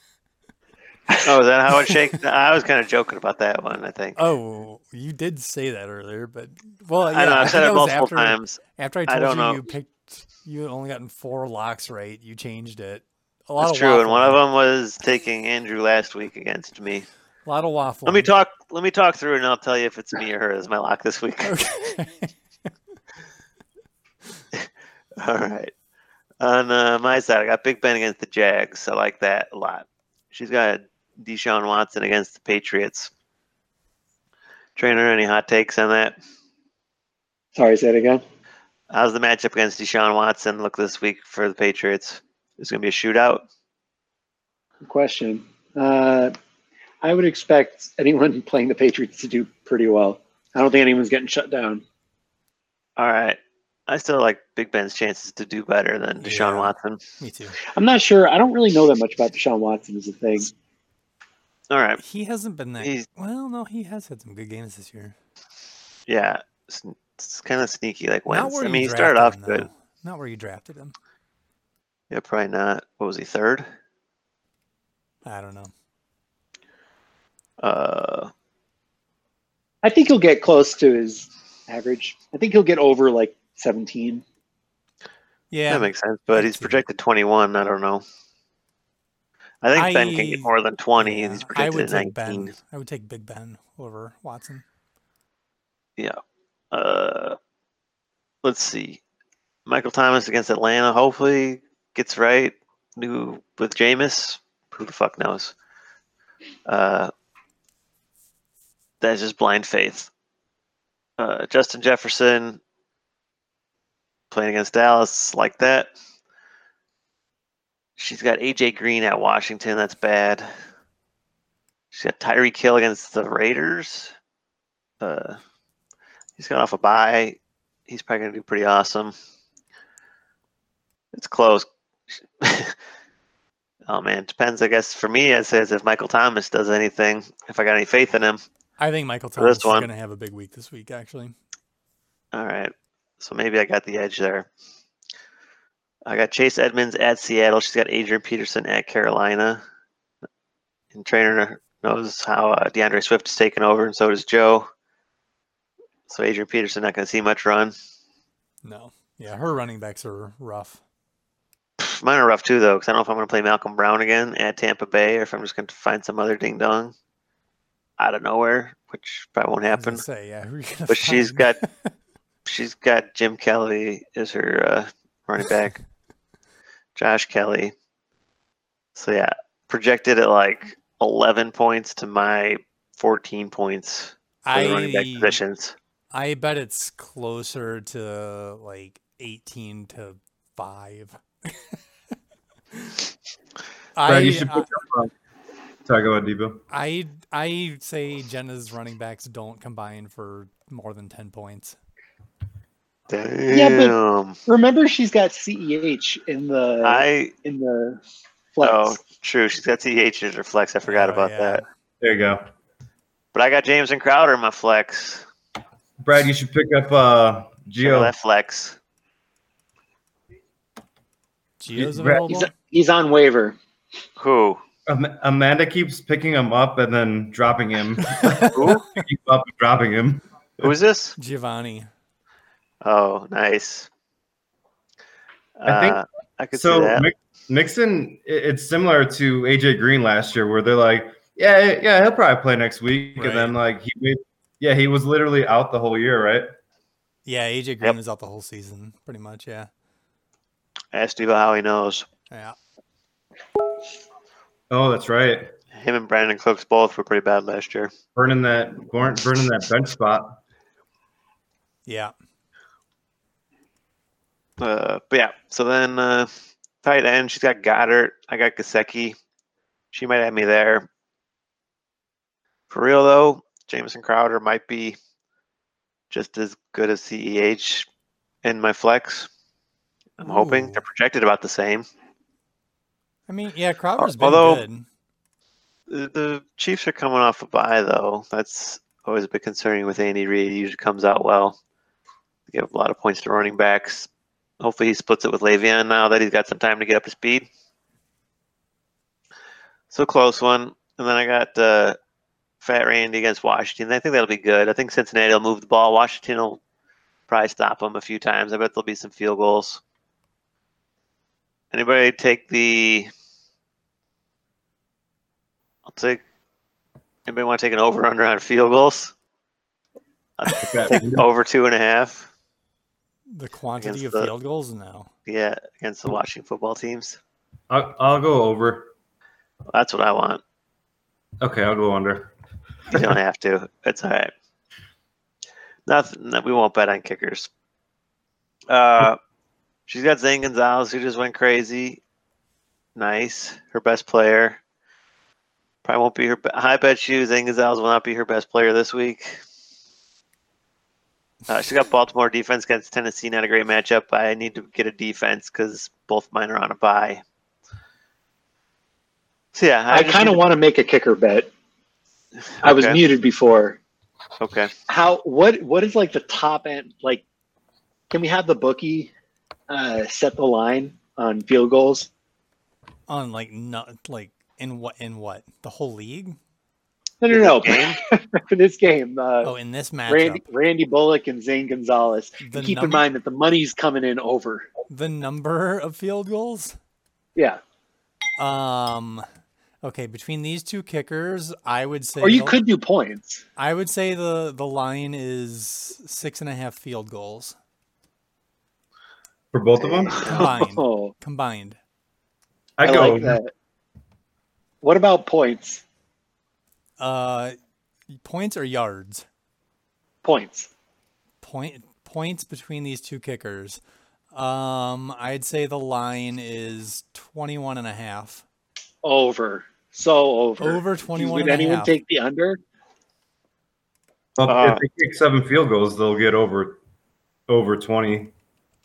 Oh, is that how it shakes? I was kind of joking about that one. I think. oh, you did say that earlier, but well, yeah, I know. I've said it multiple after, times. After I I told don't you know. you picked, you had only gotten four locks right. You changed it. A lot That's of true, and one of them was taking Andrew last week against me. A lot of waffling. Let me talk. Let me talk through, and I'll tell you if it's me or her as my lock this week. Okay. All right. On uh, my side, I got Big Ben against the Jags. I like that a lot. She's got Deshaun Watson against the Patriots. Trainer, any hot takes on that? Sorry, say it again. How's the matchup against Deshaun Watson look this week for the Patriots? Is going to be a shootout? Good question. Uh, I would expect anyone playing the Patriots to do pretty well. I don't think anyone's getting shut down. All right. I still like Big Ben's chances to do better than Deshaun Yeah. Watson. Me too. I'm not sure. I don't really know that much about Deshaun Watson as a thing. All right. He hasn't been that. He's- well, no, he has had some good games this year. Yeah. It's, it's kind of sneaky like Not wins. where I mean, he started off him, good. though. Not where you drafted him. Yeah, probably not. What was he, third? I don't know. Uh, I think he'll get close to his average. I think he'll get over like 17. Yeah, That makes sense, but I he's projected 21. I don't know. I think Ben can get more than 20, yeah, and he's I would take 19. Ben. I would take Big Ben over Watson. Yeah. Uh, let's see. Michael Thomas against Atlanta. Hopefully gets right. New with Jameis. Who the fuck knows? Uh, that's just blind faith. Uh, Justin Jefferson playing against Dallas like that. She's got AJ Green at Washington. That's bad. She's got Tyreek Hill against the Raiders. Uh, he's got off a bye. He's probably going to do pretty awesome. It's close. oh man, depends. I guess for me, it says if Michael Thomas does anything, if I got any faith in him. I think Michael Thomas is going to have a big week this week. Actually, All right, so maybe I got the edge there. I got Chase Edmonds at Seattle. She's got Adrian Peterson at Carolina. And trainer knows how uh, D'Andre Swift is taking over, and so does Joe. So Adrian Peterson not going to see much run. no. Yeah, her running backs are rough. Mine are rough too, though, because I don't know if I'm going to play Malcolm Brown again at Tampa Bay or if I'm just going to find some other ding dong out of nowhere, which probably won't happen. Say, yeah, who are you gonna But she's find? got she's got Jim Kelly as her uh, running back, Josh Kelley. So yeah, projected at like 11 points to my 14 points for the running back I positions. I bet it's closer to like eighteen to five. I, Brad, you should I pick up. Uh, sorry, go ahead, Debo. I I say Jenna's running backs don't combine for more than ten points. Damn. but- Remember, she's got CEH in the I in the flex. oh true. She's got CEH in her flex. I forgot Oh, about yeah. that. There you go. But I got Jamison Crowder in my flex. Brad, you should pick up uh, Geo. That flex. Geo's Brett, available. He's, he's on waiver. Who? Am- Amanda keeps picking him up and then dropping him. Who? picking up dropping him. Who is this? Giovanni. Oh, nice. I think- Uh, I could So that. Mixon, it's similar to AJ Green last year, where they're like, "Yeah, yeah, he'll probably play next week," Right. and then like he, made, yeah, he was literally out the whole year, right? Yeah, AJ Green was out the whole season, pretty much. Yeah, Ask Steve how he knows. yeah. Oh, that's right. Him and Brandin Cooks both were pretty bad last year. Burning that, burn- burning that bench spot. Yeah. Uh, but yeah, so then uh, tight end, she's got Goedert. I got Gesicki. She might have me there. For real though, Jamison Crowder might be just as good as CEH in my flex. I'm hoping they're projected about the same. I mean, yeah, Crowder's been although- good. The, the Chiefs are coming off a bye though. That's always a bit concerning with Andy Reid. He usually comes out well. They give a lot of points to running backs. Hopefully he splits it with Le'Veon now that he's got some time to get up to speed. So close one. And then I got uh, Fat Randy against Washington. I think that'll be good. I think Cincinnati will move the ball. Washington will probably stop them a few times. I bet there'll be some field goals. Anybody take the? I'll take. Anybody want to take an over under on field goals? I'll take over two and a half. The quantity of the- field goals? No. Yeah, against the Washington football teams. I'll, I'll go over. That's what I want. Okay, I'll go under. You don't have to. It's all right. Nothing. no, We won't bet on kickers. Uh, she's got Zane Gonzalez, who just went crazy. Nice. Her best player. Probably won't be her. be- I bet you Zane Gonzalez will not be her best player this week. Uh, she's got Baltimore defense against Tennessee. Not a great matchup. I need to get a defense because both mine are on a bye. So yeah, I just kind of need want to make a kicker bet. I was muted before. Okay. How what what is like the top end like can we have the bookie uh set the line on field goals? On like not like in what in what the whole league? No no In no this for this game. Uh Oh, in this matchup, Randy Randy Bullock and Zane Gonzalez. The Keep in mind that the money's coming in over. the number of field goals. Yeah. Um, okay, between these two kickers, I would say. Or you could do points. I would say the the line is six and a half field goals For both of them? combined. Oh, combined. I I go like that. What about points? Uh, points or yards? Points. Point points between these two kickers. Um, I'd say the line is 21 and a half. Over. So over. Over 21 Would and a anyone half. take the under? Well, Uh, if they kick seven field goals, they'll get over over twenty.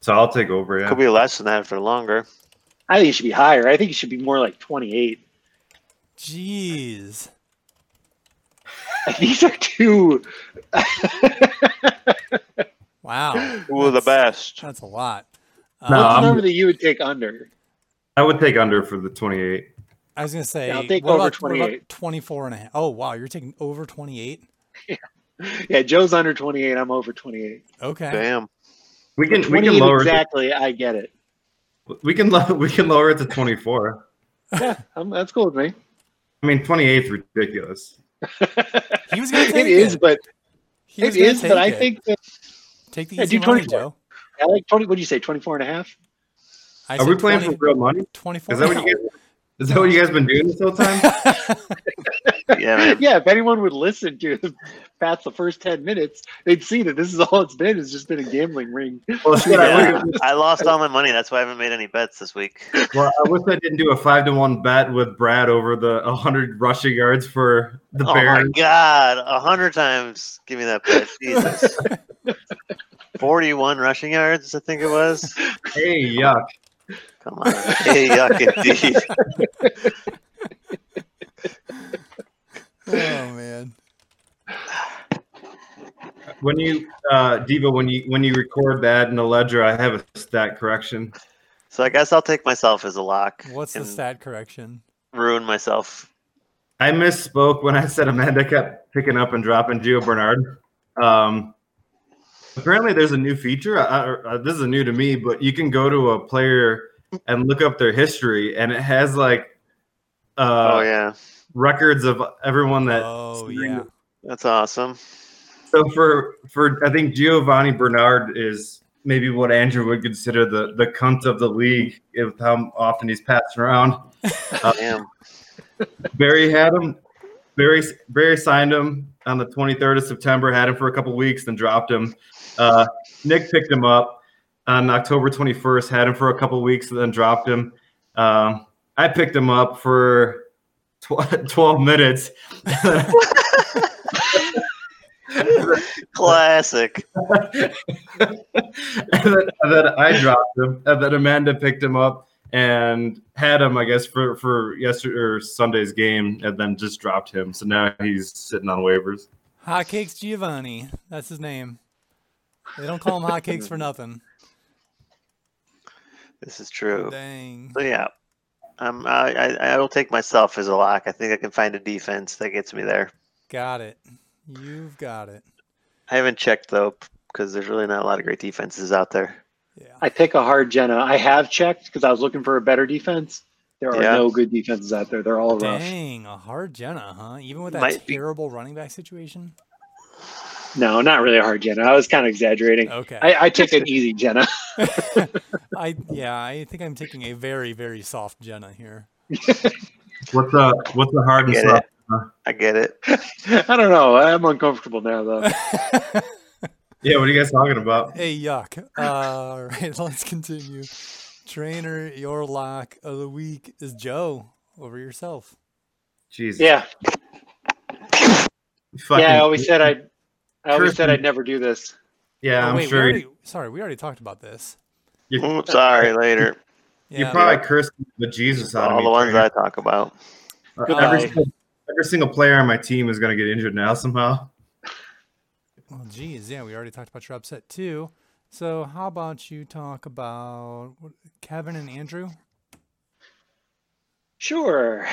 So I'll take over. Yeah. Could be less than that for longer. I think it should be higher. I think it should be more like 28. Jeez. These are two. Wow. Who are the best? That's a lot. No, Um, What's I'm- the number that you would take under? I would take under for the twenty-eight. I was gonna say, Yeah, I'll take what over about, what about 28. 24 and a half? Oh wow, you're taking over 28. Yeah, yeah, Joe's under 28. I'm over 28. Okay. Damn. We can we can lower it exactly. I get it. we can lo- we can lower it to twenty-four. Yeah, I'm, that's cool with me. I mean, twenty-eight is ridiculous. He was gonna take is, it. but He was it gonna is. But take I think that take the Yeah, easy do money, 24. Joe. I like 20. What do you say? 24 and a half? I Are we playing 20 for real money? 24. Is that what you guys? Is that what you guys been doing this whole time? Yeah, man. Yeah, if anyone would listen to past the first 10 minutes, they'd see that this is all it's been. It's just been a gambling ring. Well, shit, I, Yeah, I lost all my money. That's why I haven't made any bets this week. well, I wish I didn't do a five to one bet with Brad over the hundred rushing yards for the Oh my god, a hundred times. Give me that bet. Jesus. Forty-one rushing yards, I think it was. Hey, yuck! Come on. Hey, yuck indeed. oh man. When you, uh, Diva, when you when you record that in the ledger, I have a stat correction. So I guess I'll take myself as a lock. What's the stat correction? Ruin myself. I misspoke when I said Amanda kept picking up and dropping Gio Bernard. Um, apparently, there's a new feature. I, I, uh, this is new to me, but you can go to a player and look up their history, and it has like uh, oh yeah, records of everyone that. Oh yeah. that's awesome. So for for I think Giovanni Bernard is maybe what Andrew would consider the the cunt of the league if how often he's passing around. Damn. Barry had him. Barry Barry signed him on the 23rd of September. Had him for a couple weeks, then dropped him. Uh, Nick picked him up on October 21st. Had him for a couple weeks, and then dropped him. Um, I picked him up for tw- 12 minutes. Classic. and, then, and then I dropped him, and then Amanda picked him up and had him, I guess, for for yesterday or Sunday's game, and then just dropped him. So now he's sitting on waivers. Hotcakes Giovanni. That's his name. They don't call him hotcakes for nothing. This is true. Dang. So yeah, um, I, I I will take myself as a lock. I think I can find a defense that gets me there. Got it. You've got it. I haven't checked though because there's really not a lot of great defenses out there. Yeah. I pick a hard Jenna. I have checked because I was looking for a better defense. There are Yeah. no good defenses out there. They're all rough. Dang, a hard Jenna, huh? Even with that Might be- terrible running back situation. No, not really a hard Jenna. I was kind of exaggerating. Okay. I, I took an easy Jenna. I yeah, I think I'm taking a very very soft Jenna here. What's the what's the hard and Get soft? I get it. I don't know. I'm uncomfortable now, though. Yeah, what are you guys talking about? hey, yuck. Uh, all right, let's continue. Trainer, your lock of the week is Joe over yourself. Jesus. Yeah, Fucking- yeah. I always said I'd. I always said I'd never do this. Yeah, Oh, I'm wait, we sure already, sorry, we already talked about this. you, Ooh, sorry, later. you Yeah, probably cursed the Jesus out of All the ones Trainer. I talk about. Uh, every, single, every single player on my team is going to get injured now somehow. Well, geez, yeah, we already talked about your upset too. So, how about you talk about Kevin and Andrew? Sure.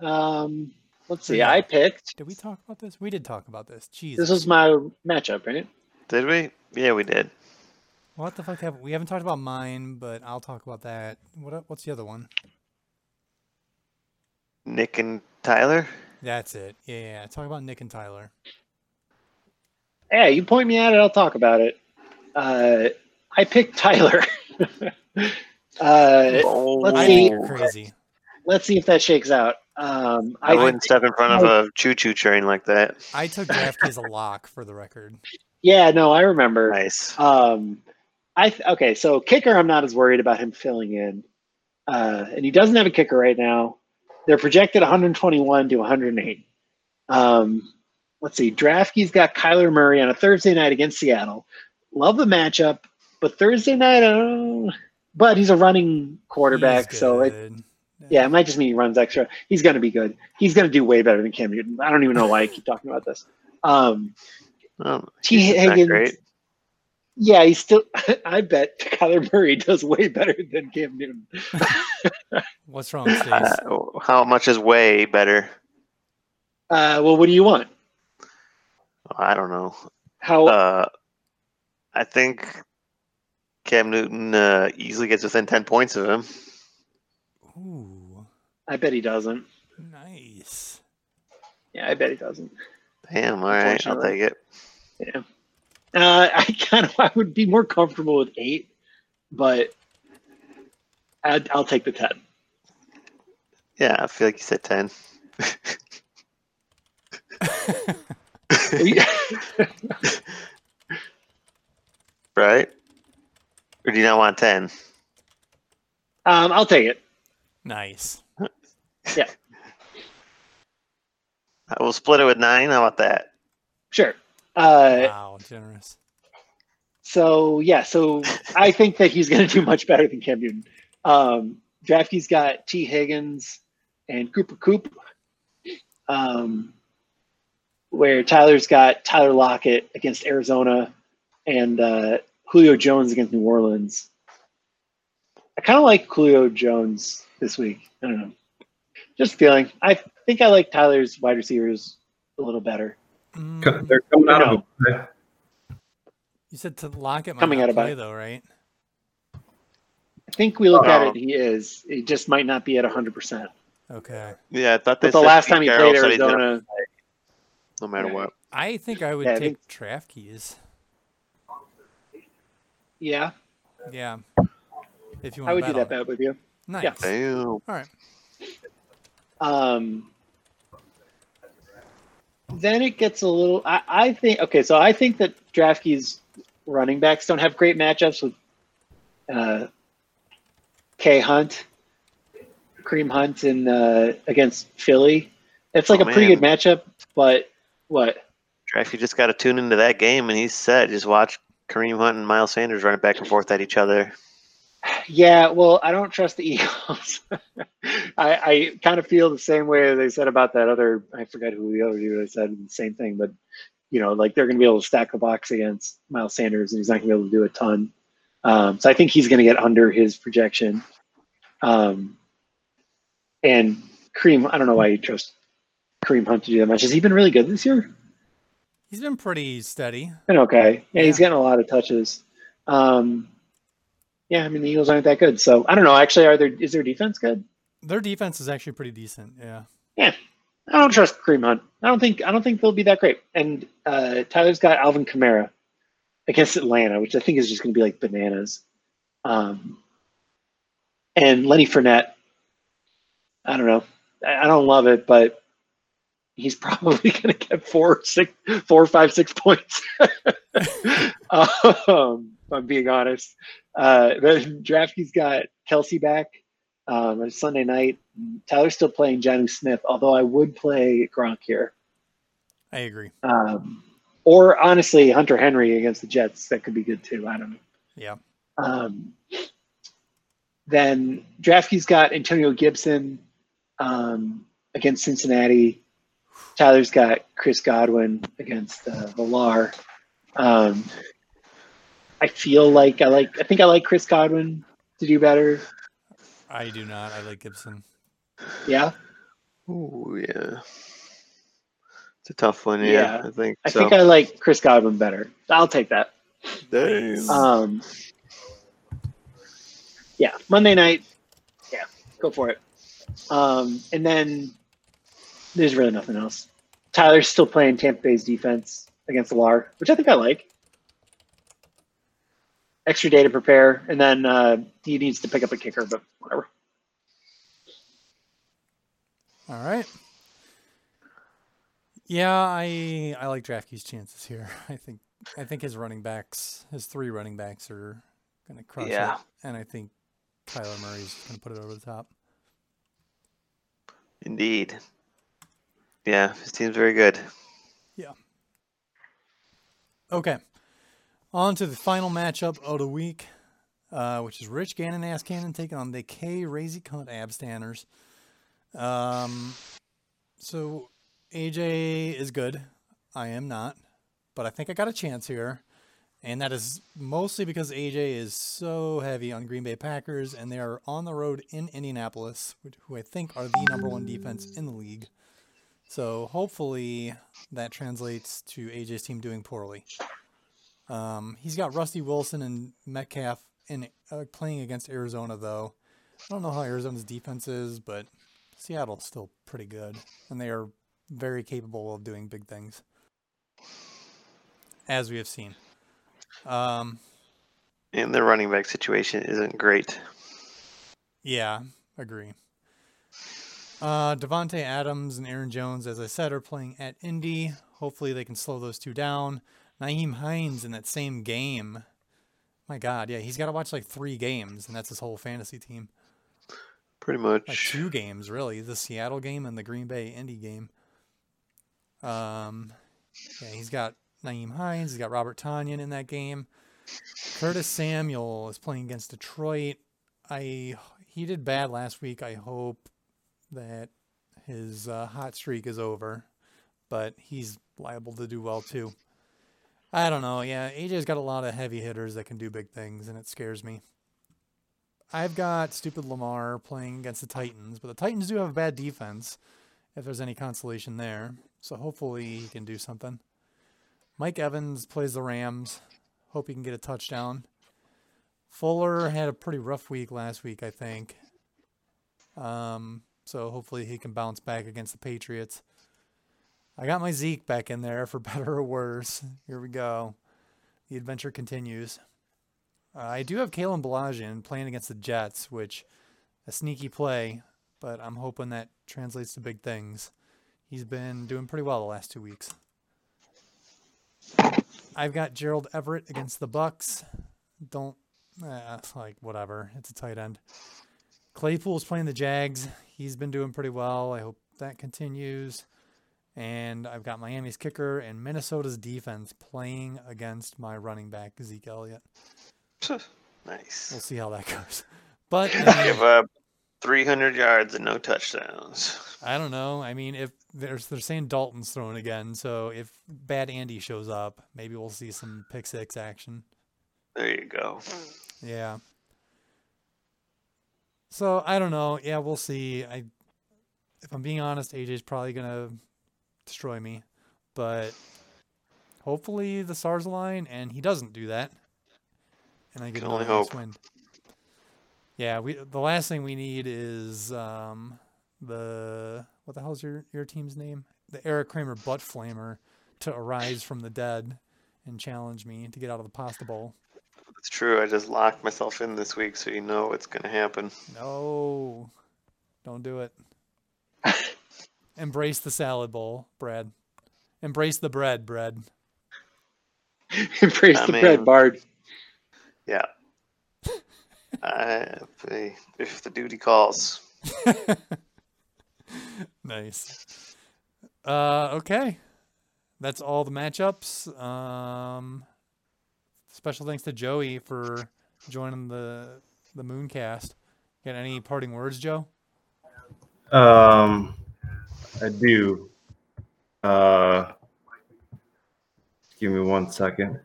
Um, let's see. Yeah. I picked. Did we talk about this? We did talk about this. Jeez. This was my matchup, right? Did we? Yeah, we did. what the fuck have we haven't talked about mine, but I'll talk about that. What what's the other one? Nick and Tyler. That's it. Yeah, yeah. yeah. Talk about Nick and Tyler. Yeah, you point me at it. I'll talk about it. Uh, I picked Tyler. uh, Oh, let's I see. crazy. Let's see if that shakes out. Um, I I, wouldn't step in front of a choo-choo train like that. I took draft as a lock for the record. yeah, no, I remember. Nice. Um, I th- okay, so kicker, I'm not as worried about him filling in, uh, and he doesn't have a kicker right now. They're projected 121 to 108. Um, let's see, Draftkey's got Kyler Murray on a Thursday night against Seattle. Love the matchup, but Thursday night, I don't know. but he's a running quarterback, He's so it, good. Yeah, it might just mean he runs extra. He's going to be good. He's going to do way better than Cam Newton. I don't even know why I keep talking about this. Um, T. Higgins. great. Yeah, he's still. I bet Kyler Murray does way better than Cam Newton. What's wrong, Stace? Uh, how much is way better? Uh, well, what do you want? I don't know. How? Uh, I think Cam Newton uh, easily gets within ten points of him. Ooh, I bet he doesn't. nice. Yeah, I bet he doesn't. Damn. All right, I'll take it. Yeah. Uh, I kind of. I would be more comfortable with eight, but I'd, I'll take the ten. Yeah, I feel like you said ten. right? Or do you not want ten? um, I'll take it. nice. Yeah, we'll split it with nine. How about that? Sure. Uh, Wow, generous. So yeah, so I think that he's going to do much better than Cam Newton. Um, Draftkey's got T. Higgins and Cooper Kupp, um, where Tyler's got Tyler Lockett against Arizona and uh, Julio Jones against New Orleans. I kind of like Julio Jones this week. I don't know, just feeling. I think I like Tyler's wide receivers a little better. Mm, They're coming out No. of a you said to lock it might Coming out of play bye. though, right? I think we look at Oh. it. He is. He just might not be at hundred percent. Okay. Yeah, I thought they But the said last Pete time he Carroll played said he's gonna Arizona, play no matter Yeah. what. I think I would Yeah, I take draft keys. yeah, Yeah. If you want I would to do that bet with you. Nice. yeah. Damn. All right. Um, then it gets a little. I, I think okay, so I think that DraftKings running backs don't have great matchups with uh, K Hunt, Kareem Hunt, and uh, against Philly. It's like Oh, a pretty man. good matchup, but what? Draft, you just got to tune into that game, and he's set. Just watch Kareem Hunt and Miles Sanders running back and forth at each other. Yeah, well, I don't trust the Eagles. I, I kind of feel the same way they said about that other. I forgot who the other dude I said the same thing, but you know, like they're going to be able to stack the box against Miles Sanders, and he's not going to be able to do a ton. Um, so I think he's going to get under his projection. Um, and Kareem, I don't know why you trust Kareem Hunt to do that much. Has he been really good this year? He's been pretty steady. Been okay. Yeah, he's getting a lot of touches. Um, yeah, I mean the Eagles aren't that good, so I don't know. Actually, are there is their defense good? Their defense is actually pretty decent. Yeah. Yeah, I don't trust Kareem Hunt. I don't think I don't think they'll be that great. And uh, Tyler's got Alvin Kamara against Atlanta, which I think is just going to be like bananas. Um, and Lenny Fournette. I don't know. I, I don't love it, but he's probably going to get four, six, four, five, six points. um, if I'm being honest. Uh, DraftKings got Kelsey back um, on Sunday night. Tyler's still playing Jonnu Smith, although I would play Gronk here. I agree. Um, or honestly, Hunter Henry against the Jets. That could be good too. I don't know. Yeah. Um, then DraftKings got Antonio Gibson um, against Cincinnati. Tyler's got Chris Godwin against uh, Villar. Um, I feel like I like. I think I like Chris Godwin to do better. I do not. I like Gibson. Yeah, Oh yeah. It's a tough one. Yeah, Yeah. I think. I so. think I like Chris Godwin better. I'll take that. Damn. Um, yeah, Monday night. Yeah, go for it. Um, and then there's really nothing else. Tyler's still playing Tampa Bay's defense against the LAR, which I think I like. Extra day to prepare, and then uh, he needs to pick up a kicker, but whatever. All right. Yeah, I I like DraftKings' chances here. I think I think his running backs, his three running backs, are going to crush Yeah. it, and I think Kyler Murray's going to put it over the top. Indeed. Yeah, his team's very good. Yeah. Okay, on to the final matchup of the week, uh, which is Rich Gannon Ass Cannon taking on the K Razy Cunt Abstanders. Um, so AJ is good. I am not, but I think I got a chance here. And that is mostly because AJ is so heavy on Green Bay Packers, and they are on the road in Indianapolis, which- who I think are the number one defense in the league. So hopefully that translates to AJ's team doing poorly. Um, he's got Rusty Wilson and Metcalf in uh, playing against Arizona, though. I don't know how Arizona's defense is, but Seattle's still pretty good, and they are very capable of doing big things, as we have seen. Um, And their running back situation isn't great. yeah, agree. Uh, Davante Adams and Aaron Jones, as I said, are playing at Indy. Hopefully, they can slow those two down. Nyheim Hines in that same game. My God, yeah, he's got to watch like three games, and that's his whole fantasy team. Pretty much. like two games really the seattle game and the green bay indy game um yeah he's got nyheim hines he's got robert tonyan in that game curtis samuel is playing against detroit i he did bad last week i hope that his uh, hot streak is over but he's liable to do well too i don't know yeah aj's got a lot of heavy hitters that can do big things and it scares me I've got stupid Lamar playing against the Titans, but the Titans do have a bad defense, if there's any consolation there. So hopefully he can do something. Mike Evans plays the Rams. Hope he can get a touchdown. Fuller had a pretty rough week last week, I think. Um, so hopefully he can bounce back against the Patriots. I got my Zeke back in there for better or worse. Here we go. The adventure continues. Uh, I do have Kalen Ballage playing against the Jets, which a sneaky play, but I'm hoping that translates to big things. He's been doing pretty well the last two weeks. I've got Gerald Everett against the Bucks. Don't uh, like whatever. It's a tight end. Claypool's playing the Jags. He's been doing pretty well. I hope that continues. And I've got Miami's kicker and Minnesota's defense playing against my running back Zeke Elliott. Nice. We'll see how that goes. But Give up 300 yards and no touchdowns. I don't know. I mean, if there's they're saying Dalton's thrown again, so if Bad Andy shows up, maybe we'll see some pick six action. There you go. Yeah. So I don't know. Yeah, we'll see. I, if I'm being honest, AJ's probably gonna destroy me, but hopefully the stars align and he doesn't do that, and I get Can only hope. win. Yeah, we the last thing we need is um, the what the hell's your your team's name? The Erik Kramer butt flamer to arise from the dead and challenge me to get out of the pasta bowl. It's true. I just locked myself in this week, so you know what's going to happen. No, don't do it. Embrace the salad bowl, Brad. Embrace the bread, bread. Embrace I the mean- bread, Bard. Yeah. I, if, if the duty calls. nice. Uh, okay. That's all the matchups. Um, special thanks to Joey for joining the the Mooncast. Got any parting words, Joe? Um, I do. Uh, give me one second.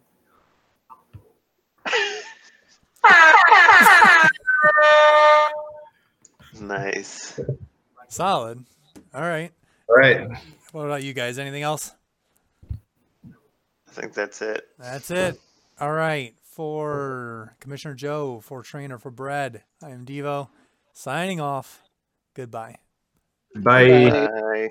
Nice. Solid. All right. All right. What about you guys? Anything else? I think that's it. That's it. All right. For Commissioner Joe, for Trainer, for Bread, I am Devo. Signing off. Goodbye. Bye. Bye.